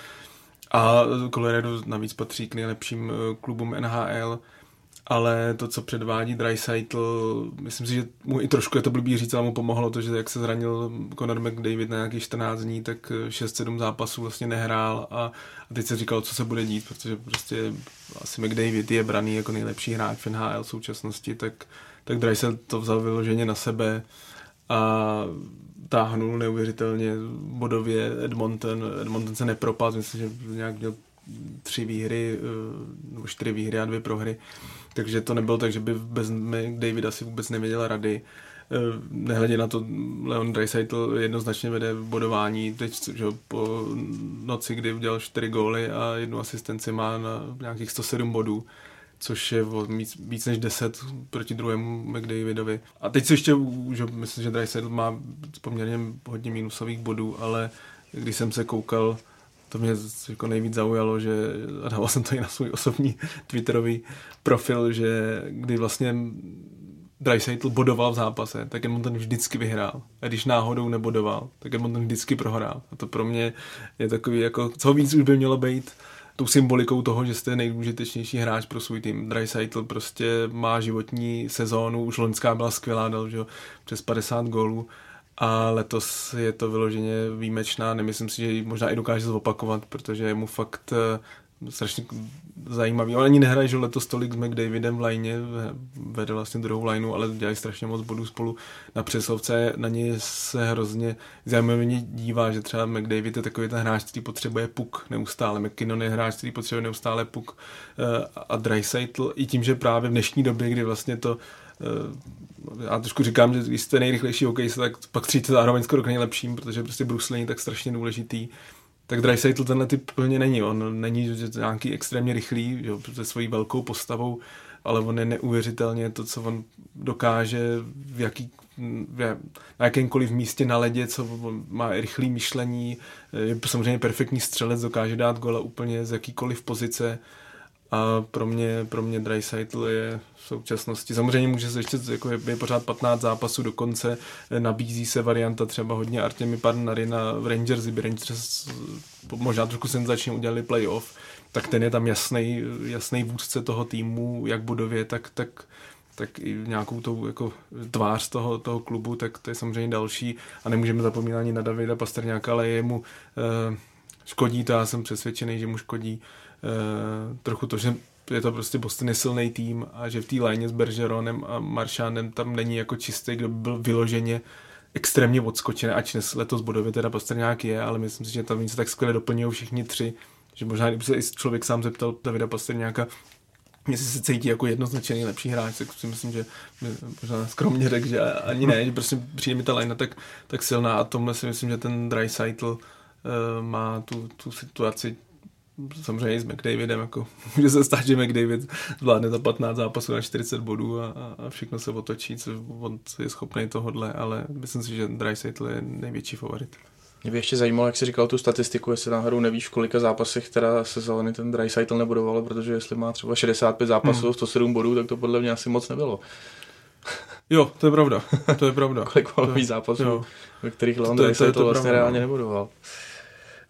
A Colorado navíc patří k nejlepším klubům NHL ale to, co předvádí Dreisaitl, myslím si, že mu i trošku je to blbý říct, ale mu pomohlo to, že jak se zranil Conor McDavid na nějakých 14 dní, tak 6-7 zápasů vlastně nehrál a, a teď se říkalo, co se bude dít, protože prostě asi McDavid je braný jako nejlepší hráč v NHL v současnosti, tak, tak Dreisaitl to vzal vyloženě na sebe a táhnul neuvěřitelně bodově Edmonton. Edmonton se nepropadl, myslím, že nějak měl tři výhry, eh, nebo čtyři výhry a dvě prohry. Takže to nebylo tak, že by bez David asi vůbec nevěděl rady. Eh, nehledě na to, Leon Dreisaitl jednoznačně vede bodování. Teď že po noci, kdy udělal čtyři góly a jednu asistenci má na nějakých 107 bodů což je o víc, víc než 10 proti druhému McDavidovi. A teď se ještě, že myslím, že Dreisaitl má poměrně hodně minusových bodů, ale když jsem se koukal to mě jako nejvíc zaujalo, že a dával jsem to i na svůj osobní Twitterový profil, že kdy vlastně Dreisaitl bodoval v zápase, tak Edmonton vždycky vyhrál. A když náhodou nebodoval, tak Edmonton vždycky prohrál. A to pro mě je takový, jako, co víc už by mělo být tou symbolikou toho, že jste nejdůležitější hráč pro svůj tým. Dreisaitl prostě má životní sezónu, už loňská byla skvělá, dal že přes 50 gólů a letos je to vyloženě výjimečná, nemyslím si, že ji možná i dokáže zopakovat, protože je mu fakt eh, strašně zajímavý. On ani nehraje, že letos tolik s McDavidem v lajně, vede vlastně druhou lineu, ale dělají strašně moc bodů spolu na přeslovce. Na něj se hrozně zajímavě dívá, že třeba McDavid je takový ten hráč, který potřebuje puk neustále. McKinnon je hráč, který potřebuje neustále puk eh, a Dreisaitl i tím, že právě v dnešní době, kdy vlastně to já trošku říkám, že když jste nejrychlejší hokejista, tak pak tříte zároveň skoro k nejlepším, protože prostě Bruce není tak strašně důležitý. Tak Dreisaitl tenhle typ plně není. On není že nějaký extrémně rychlý, že, se svojí velkou postavou, ale on je neuvěřitelně to, co on dokáže v jaký, na jakémkoliv místě na ledě, co má rychlé myšlení, je samozřejmě perfektní střelec, dokáže dát gola úplně z jakýkoliv pozice a pro mě, pro mě Dreisaitl je v současnosti, samozřejmě může se ještě, jako je, je pořád 15 zápasů do konce, nabízí se varianta třeba hodně Artemi Parnary na Rangers, kdyby Rangers možná trošku senzačně udělali playoff, tak ten je tam jasný, jasný vůdce toho týmu, jak budově, tak, tak tak i nějakou tou jako tvář toho, toho klubu, tak to je samozřejmě další. A nemůžeme zapomínat ani na Davida Pasterňáka, ale jemu eh, škodí to, já jsem přesvědčený, že mu škodí Eh, trochu to, že je to prostě Boston je silný tým a že v té léně s Bergeronem a Maršánem tam není jako čistý, kdo by byl vyloženě extrémně odskočený, ač dnes letos bodově teda Pastrňák je, ale myslím si, že tam se tak skvěle doplňují všichni tři, že možná kdyby se i člověk sám zeptal Davida Pastrňáka, jestli se cítí jako jednoznačně nejlepší hráč, tak si myslím, že možná skromně řekl, že ani ne, že prostě přijde mi ta line tak, tak silná a tomhle si myslím, že ten Cycle uh, má tu, tu situaci samozřejmě s McDavidem, jako může se stát, že McDavid zvládne za 15 zápasů na 40 bodů a, a všechno se otočí, co on je schopný tohodle, ale myslím si, že Dreisaitl je největší favorit. Mě by ještě zajímalo, jak jsi říkal tu statistiku, jestli náhodou nevíš, v kolika zápasech teda se zelený ten Dreisaitl nebudoval, protože jestli má třeba 65 zápasů, hmm. 107 bodů, tak to podle mě asi moc nebylo. Jo, to je pravda, to je pravda. Kolik zápasů, jo. ve kterých Leon Dreisaitl vlastně pravda. reálně nebudoval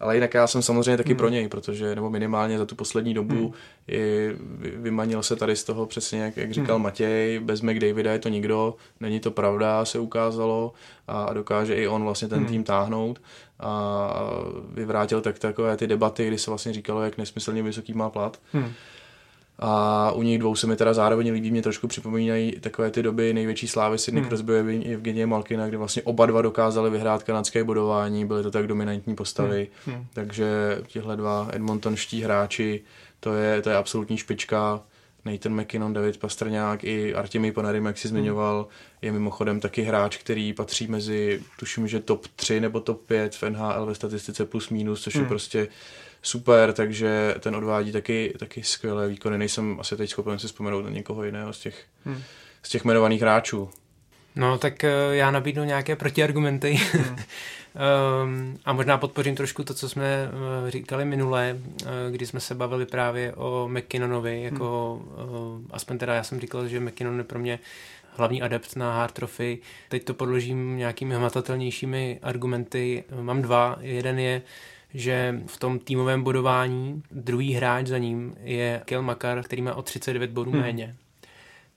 ale jinak já jsem samozřejmě taky hmm. pro něj, protože, nebo minimálně za tu poslední dobu hmm. i vymanil se tady z toho přesně, jak, jak říkal hmm. Matěj, bez McDavida je to nikdo, není to pravda, se ukázalo a dokáže i on vlastně ten hmm. tým táhnout a vyvrátil tak takové ty debaty, kdy se vlastně říkalo, jak nesmyslně vysoký má plat. Hmm. A u nich dvou se mi teda zároveň líbí, mě trošku připomínají takové ty doby největší slávy Sidney hmm. Crosby a Evgenie Malkina, kdy vlastně oba dva dokázali vyhrát kanadské bodování, byly to tak dominantní postavy, hmm. Hmm. takže tihle dva Edmontonští hráči, to je, to je absolutní špička. Nathan McKinnon, David Pastrňák i Artemi Panarin, jak si hmm. zmiňoval, je mimochodem taky hráč, který patří mezi, tuším, že top 3 nebo top 5 v NHL ve statistice plus minus, což hmm. je prostě super, takže ten odvádí taky, taky skvělé výkony. Nejsem asi teď schopen si vzpomenout na někoho jiného z těch, hmm. z těch jmenovaných hráčů. No, tak uh, já nabídnu nějaké protiargumenty hmm. um, a možná podpořím trošku to, co jsme uh, říkali minule, uh, kdy jsme se bavili právě o McKinnonovi, jako hmm. uh, aspoň teda já jsem říkal, že McKinnon je pro mě hlavní adept na hard trophy. Teď to podložím nějakými hmatatelnějšími argumenty. Mám dva. Jeden je, že v tom týmovém bodování druhý hráč za ním je Kel Makar, který má o 39 bodů hmm. méně.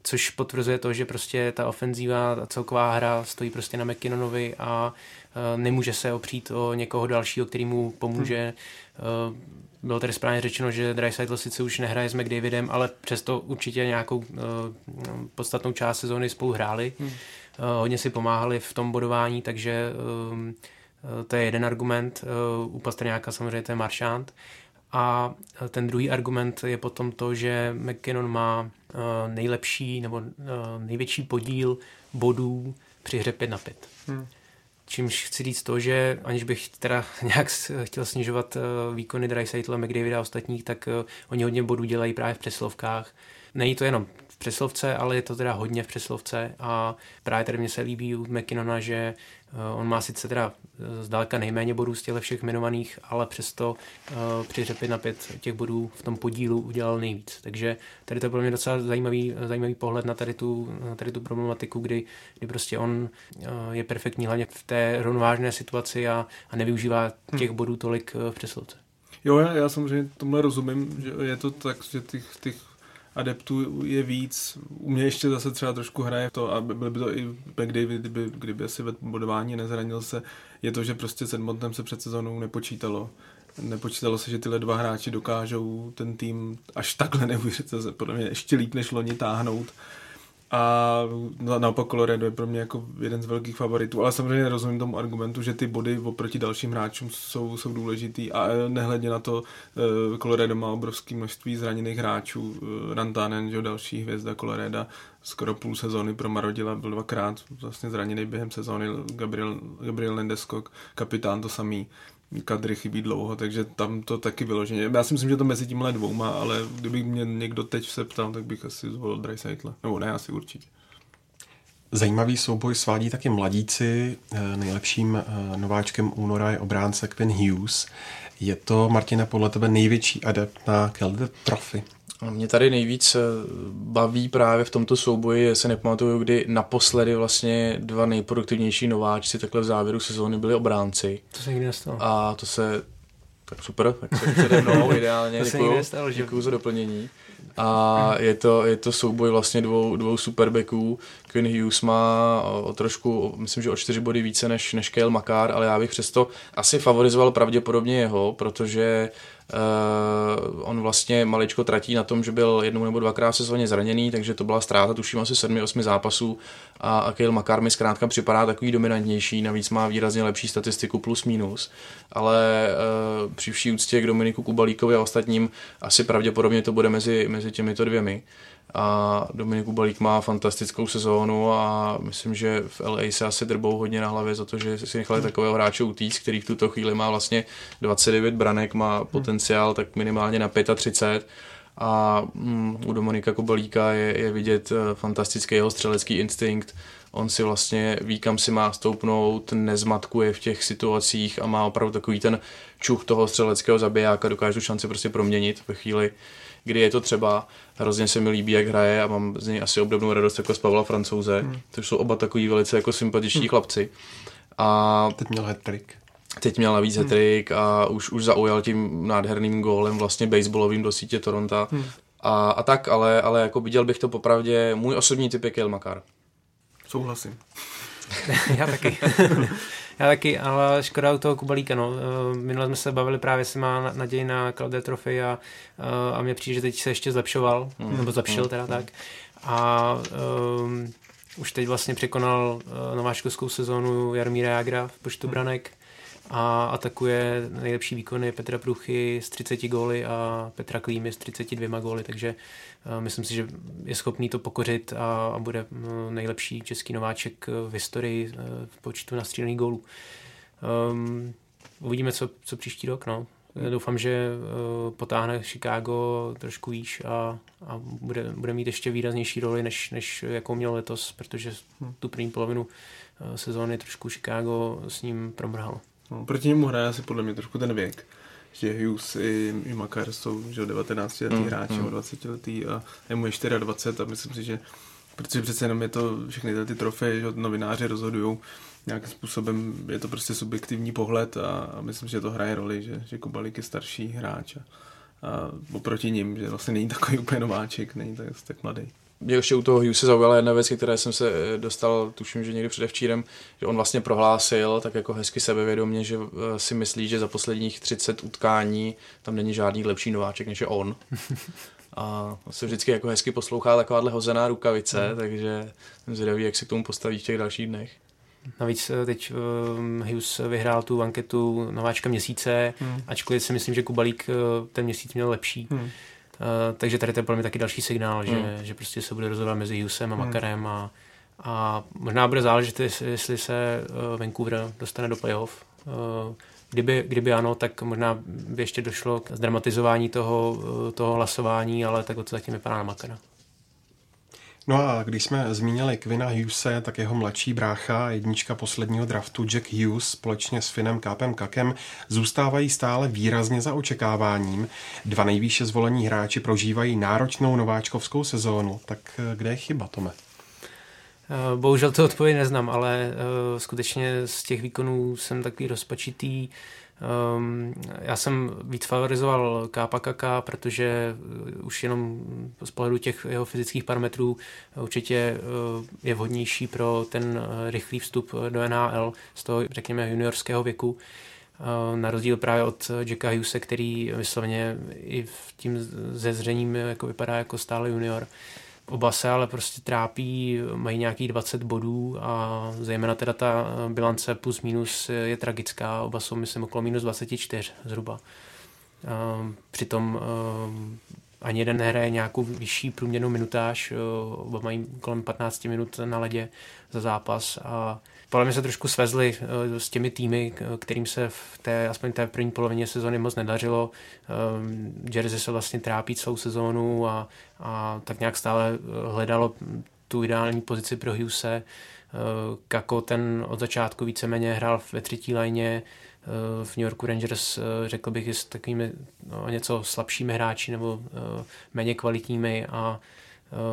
Což potvrzuje to, že prostě ta ofenzíva, ta celková hra stojí prostě na McKinnonovi a uh, nemůže se opřít o někoho dalšího, který mu pomůže. Hmm. Uh, bylo tady správně řečeno, že Dreisaitl sice už nehraje s McDavidem, ale přesto určitě nějakou uh, podstatnou část sezóny spolu hráli. Hmm. Uh, hodně si pomáhali v tom bodování, takže uh, to je jeden argument. Uh, u Pastrňáka samozřejmě to je Maršant. A ten druhý argument je potom to, že McKinnon má nejlepší nebo největší podíl bodů při hře 5 na 5. Hmm. Čímž chci říct to, že aniž bych teda nějak chtěl snižovat výkony Dreisaitla, McDavida a ostatních, tak oni hodně bodů dělají právě v přeslovkách. Není to jenom přeslovce, ale je to teda hodně v přeslovce a právě tady mě se líbí u McKinnona, že eh, on má sice teda eh, zdaleka nejméně bodů z těch všech jmenovaných, ale přesto uh, při řepy na pět těch bodů v tom podílu udělal nejvíc. Takže tady to je pro mě docela zajímavý, zajímavý pohled na tady tu, na tady tu problematiku, kdy, kdy prostě on je perfektní hlavně v té rovnovážné situaci a, a nevyužívá těch bodů tolik v přeslovce. Jo, já, já samozřejmě tomhle rozumím, že je to tak, že těch, těch adeptů je víc. U mě ještě zase třeba trošku hraje to, a byl by to i McDavid, kdyby, kdyby asi ve bodování nezranil se, je to, že prostě s Edmontonem se před sezónou nepočítalo. Nepočítalo se, že tyhle dva hráči dokážou ten tým až takhle neuvěřitelně, podle mě ještě líp než loni táhnout a naopak Colorado je pro mě jako jeden z velkých favoritů, ale samozřejmě rozumím tomu argumentu, že ty body oproti dalším hráčům jsou, jsou důležitý a nehledě na to, eh, Colorado má obrovské množství zraněných hráčů, eh, Rantanen, že další hvězda Colorado, skoro půl sezóny promarodila, byl dvakrát vlastně zraněný během sezóny, Gabriel, Gabriel Landeskog, kapitán to samý, kadry chybí dlouho, takže tam to taky vyloženě. Já si myslím, že to mezi tímhle dvouma, ale kdyby mě někdo teď se ptal, tak bych asi zvolil Dreisaitla. Nebo ne, asi určitě. Zajímavý souboj svádí taky mladíci. Eh, nejlepším eh, nováčkem února je obránce Quinn Hughes. Je to, Martina, podle tebe největší adept na Calder Trophy? Mě tady nejvíc eh, baví právě v tomto souboji, se nepamatuju, kdy naposledy vlastně dva nejproduktivnější nováčci takhle v závěru sezóny byli obránci. To se nikdy nestalo. A to se, tak super, tak se přede mnou ideálně, to se děkuju, nestalo, že... děkuju za doplnění. A je to, je to souboj vlastně dvou, dvou superbacků. Quinn Hughes má o, o trošku, myslím, že o čtyři body více než, než Kale Makar, ale já bych přesto asi favorizoval pravděpodobně jeho, protože Uh, on vlastně maličko tratí na tom, že byl jednou nebo dvakrát sezóně zraněný, takže to byla ztráta, tuším asi 7-8 zápasů. A, a Kyle Makar mi zkrátka připadá takový dominantnější, navíc má výrazně lepší statistiku plus minus, ale uh, při vší úctě k Dominiku Kubalíkovi a ostatním asi pravděpodobně to bude mezi, mezi těmito dvěmi a Dominik Balík má fantastickou sezónu a myslím, že v LA se asi drbou hodně na hlavě za to, že si nechali takového hráče utíct, který v tuto chvíli má vlastně 29 branek, má potenciál tak minimálně na 35 a mm, u Dominika Kubalíka je, je vidět eh, fantastický jeho střelecký instinkt, on si vlastně ví, kam si má stoupnout, nezmatkuje v těch situacích a má opravdu takový ten čuch toho střeleckého zabijáka, dokáže tu šanci prostě proměnit ve chvíli, kdy je to třeba. Hrozně se mi líbí, jak hraje a mám z něj asi obdobnou radost jako z Pavla Francouze. Hmm. To jsou oba takový velice jako sympatiční hmm. chlapci. A teď měl hat Teď měl navíc hmm. hat a už, už zaujal tím nádherným gólem vlastně baseballovým do sítě Toronto. Hmm. A, a tak, ale, ale jako viděl bych to popravdě, můj osobní typ je Kiel Makar. Souhlasím. Já taky. Já taky, ale škoda u toho Kubalíka, no. Eh, minule jsme se bavili právě, jestli má naději na Claudia Trophy a, eh, a mně přijde, že teď se ještě zlepšoval, mm. nebo zlepšil mm. teda tak. A um, už teď vlastně překonal uh, nováčkovskou sezónu Jarmíra Jagra v počtu mm. branek a atakuje nejlepší výkony Petra Pruchy z 30 góly a Petra Klímy z 32 góly, takže uh, myslím si, že je schopný to pokořit a, a bude uh, nejlepší český nováček v historii uh, v počtu nastřílených gólů. Um, uvidíme, co, co příští rok. No. Doufám, že uh, potáhne Chicago trošku výš a, a bude, bude mít ještě výraznější roli, než, než jakou měl letos, protože hm. tu první polovinu uh, sezóny trošku Chicago s ním promrhalo. No, proti němu hraje asi podle mě trošku ten věk. Že Hughes i, i Makar jsou že 19 letý mm, hráči, mm. 20 letý a je mu je 24 a myslím si, že protože přece jenom je to všechny ty trofeje, že novináři rozhodují nějakým způsobem, je to prostě subjektivní pohled a, a myslím, že to hraje roli, že, že Kubalik je starší hráč a, a oproti ním, že vlastně není takový úplně nováček, není tak, tak mladý. Mě ještě u toho Hughes zaujala jedna věc, které jsem se eh, dostal, tuším, že někdy předevčírem, že on vlastně prohlásil tak jako hezky sebevědomě, že eh, si myslí, že za posledních 30 utkání tam není žádný lepší nováček, než je on. A se vždycky jako hezky poslouchá takováhle hozená rukavice, mm. takže jsem zvědavý, jak se k tomu postaví v těch dalších dnech. Navíc eh, teď um, Hughes vyhrál tu anketu nováčka měsíce, hmm. ačkoliv si myslím, že Kubalík ten měsíc měl lepší. Hmm. Uh, takže tady to je pro mě taky další signál, že, že prostě se bude rozhodovat mezi Hughesem a hmm. Makarem a, a možná bude záležet, jestli se uh, Vancouver dostane do playoff. Uh, kdyby, kdyby ano, tak možná by ještě došlo k zdramatizování toho, toho hlasování, ale tak to zatím vypadá na Makara. No a když jsme zmínili Quina Hughese, tak jeho mladší brácha, jednička posledního draftu Jack Hughes společně s Finem Kápem Kakem zůstávají stále výrazně za očekáváním. Dva nejvýše zvolení hráči prožívají náročnou nováčkovskou sezónu. Tak eh, kde je chyba, Tome? Eh, bohužel to odpověď neznám, ale uh, skutečně z těch výkonů jsem takový rozpačitý. Um, já jsem víc favorizoval Kápa Kaka, protože uh, už jenom z pohledu těch jeho fyzických parametrů určitě uh, je vhodnější pro ten rychlý vstup do NHL z toho, řekněme, juniorského věku. Na rozdíl právě od Jacka Hughese, který vyslovně i v tím zezřením jako vypadá jako stále junior. Uh, Oba se ale prostě trápí, mají nějakých 20 bodů a zejména teda ta bilance plus minus je tragická. Oba jsou, myslím, okolo minus 24 zhruba. Přitom ani jeden nehraje nějakou vyšší průměrnou minutáž, oba mají kolem 15 minut na ledě za zápas a podle mě se trošku svezli eh, s těmi týmy, kterým se v té, aspoň té první polovině sezóny moc nedařilo. Eh, Jersey se vlastně trápí celou sezónu a, a tak nějak stále eh, hledalo tu ideální pozici pro Hughese. Kako ten od začátku víceméně hrál ve třetí lajně, v New Yorku Rangers, řekl bych, s takovými no, něco slabšími hráči nebo méně kvalitními a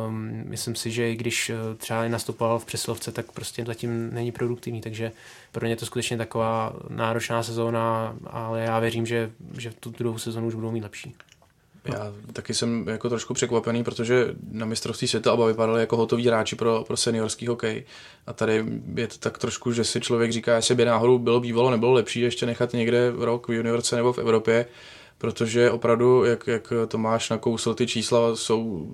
Um, myslím si, že i když eh, třeba nastupoval v přesilovce, tak prostě zatím není produktivní, takže pro ně to skutečně taková náročná sezóna, ale já věřím, že, že tu druhou sezónu už budou mít lepší. Já taky jsem jako trošku překvapený, protože na mistrovství světa oba vypadali jako hotoví hráči pro, pro seniorský hokej. A tady je to tak trošku, že si člověk říká, jestli by náhodou bylo bývalo, nebylo lepší ještě nechat někde rok v juniorce nebo v Evropě, protože opravdu, jak, jak Tomáš nakousl, ty čísla jsou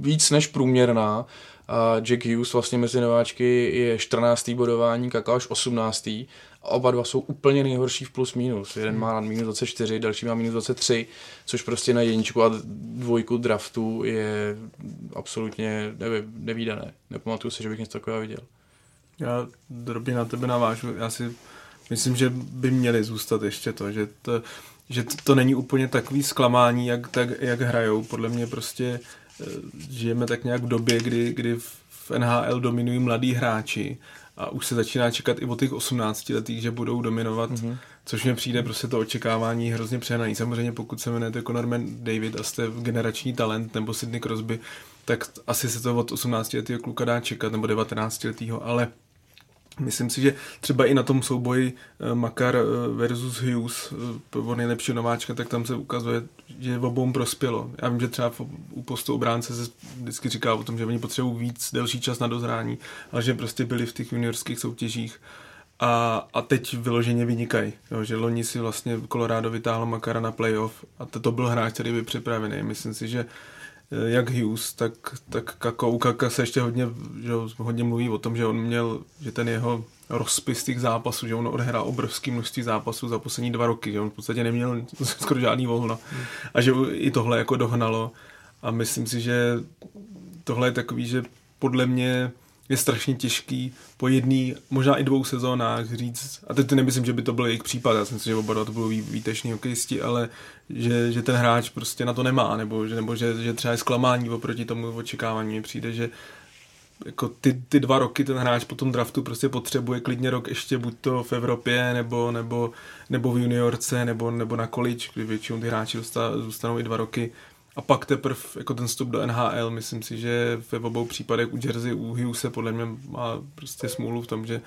víc než průměrná a Jack Hughes vlastně mezi nováčky je 14. bodování, Kaka až 18. A oba dva jsou úplně nejhorší v plus minus. Jeden má minus 24, další má minus 23, což prostě na jedničku a dvojku draftu je absolutně nevím, nevýdané. Nepamatuju si, že bych něco takového viděl. Já drobně na tebe navážu. Já si myslím, že by měli zůstat ještě to, že to, že to, to není úplně takový zklamání, jak, tak, jak hrajou. Podle mě prostě eh, žijeme tak nějak v době, kdy, kdy v NHL dominují mladí hráči a už se začíná čekat i o těch 18 letých, že budou dominovat, mm-hmm. což mě přijde prostě to očekávání hrozně přehnaný. Samozřejmě pokud se jmenujete Conor David a jste generační talent nebo Sidney Crosby, tak asi se to od 18 letého kluka dá čekat, nebo 19 letého, ale Myslím si, že třeba i na tom souboji eh, Makar eh, versus Hughes eh, o nejlepšího nováčka, tak tam se ukazuje, že v obou prospělo. Já vím, že třeba u postu obránce se vždycky říká o tom, že oni potřebují víc, delší čas na dozrání, ale že prostě byli v těch juniorských soutěžích a, a teď vyloženě vynikají. Jo, že loni si vlastně Colorado vytáhlo Makara na playoff a to, to byl hráč, který byl připravený. Myslím si, že Eh, jak Hughes, tak, tak Kako. U Kaka se ještě hodně, že hodně mluví o tom, že on měl, že ten jeho rozpis těch zápasů, že on odehrál obrovský množství zápasů za poslední dva roky, že on v podstatě neměl skoro žádný volno a že i tohle jako dohnalo a myslím si, že tohle je takový, že podle mě je strašně těžký po jedný, možná i dvou sezónách říct, a teď nemyslím, že by to byl jejich případ, já si myslím, že oba to budou výteční hokejisti, ale že, že ten hráč prostě na to nemá, nebo že, nebo že, že třeba je zklamání oproti tomu očekávání. Přijde, že jako ty, ty dva roky ten hráč po tom draftu prostě potřebuje klidně rok ještě buď to v Evropě, nebo, nebo, nebo v juniorce, nebo, nebo na college, kdy většinou ty hráči zůstanou i dva roky a pak teprve jako ten vstup do NHL, myslím si, že ve obou případech u Jersey, u Hughese podle mě má prostě smůlu v tom, že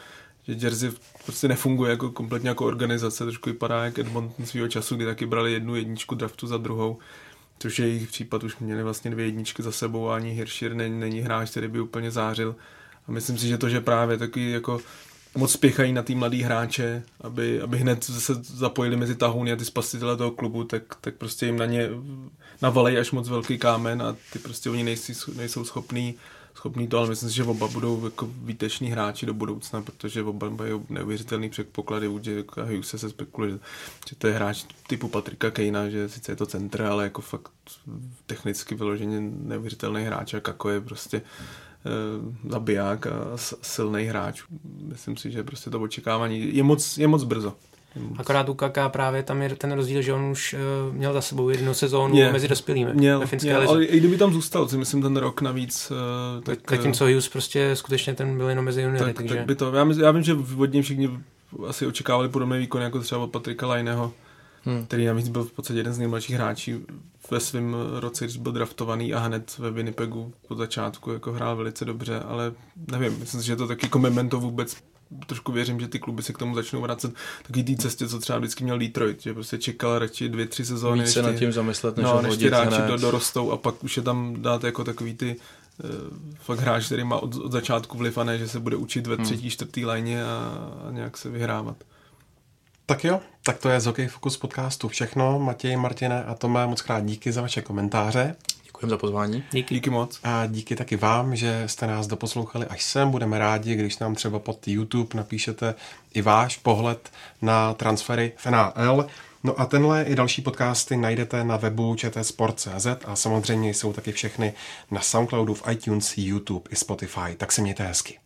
že Jersey prostě nefunguje jako kompletně jako organizace, trošku vypadá jak Edmonton svého času, kdy taky brali jednu jedničku draftu za druhou, což je jejich případ, už měli vlastně dvě jedničky za sebou a ani Hirscher není, není hráč, který by úplně zářil. A myslím si, že to, že právě taky jako moc spěchají na ty mladý hráče, aby, aby hned se zapojili mezi tahouny a ty spasitele toho klubu, tak, tak prostě jim na ně navalej až moc velký kámen a ty prostě oni nejsou, nejsou schopní schopný to, ale myslím si, že oba budou jako výteční hráči do budoucna, protože oba mají neuvěřitelný předpoklady, u Jacka Hughes se spekuluje, že to je hráč typu Patrika Kejna, že sice je to centr, ale jako fakt technicky vyloženě neuvěřitelný hráč, a jako je prostě e, zabiják a silný hráč. Myslím si, že prostě to očekávání je moc, je moc brzo. Akorát u Kaka právě tam je ten rozdíl, že on už uh, měl za sebou jednu sezónu mě, mezi dospělými měl, ve finské měl, lize. Ale i kdyby tam zůstal, si myslím ten rok navíc. Uh, tak, Zatímco Hughes prostě skutečně ten byl jenom mezi juniory. Tak, takže... tak by to, já, myslím, já vím, že od něj všichni asi očekávali podobné výkony jako třeba od Patrika Lajného, hmm. který navíc byl v podstatě jeden z nejmladších hráčů ve svém roce, když byl draftovaný a hned ve Winnipegu po začátku jako hrál velice dobře, ale nevím, myslím si, že to taky jako memento vůbec trošku věřím, že ty kluby se k tomu začnou vracet taky té cestě, co třeba vždycky měl Detroit, že prostě čekal radši dvě, tři sezóny. Více nad tím zamyslet, než no, než ti hráči do, dorostou a pak už je tam dát jako takový ty uh, fakt hráč, který má od, od začátku vliv a ne, že se bude učit ve hmm. třetí, hmm. čtvrtý léně a, a nějak se vyhrávat. Tak jo, tak to je z Hokej Focus podcastu všechno. Matěj, Martine a Tome, moc krát díky za vaše komentáře. Děkujeme za pozvání. Díky. díky moc. A díky taky vám, že jste nás doposlouchali až sem. Budeme rádi, když nám třeba pod YouTube napíšete i váš pohled na transfery v NHL. No a tenhle i další podcasty najdete na webu čtsport.cz a samozřejmě jsou taky všechny na Soundcloudu, v iTunes, YouTube i Spotify. Tak se mějte hezky.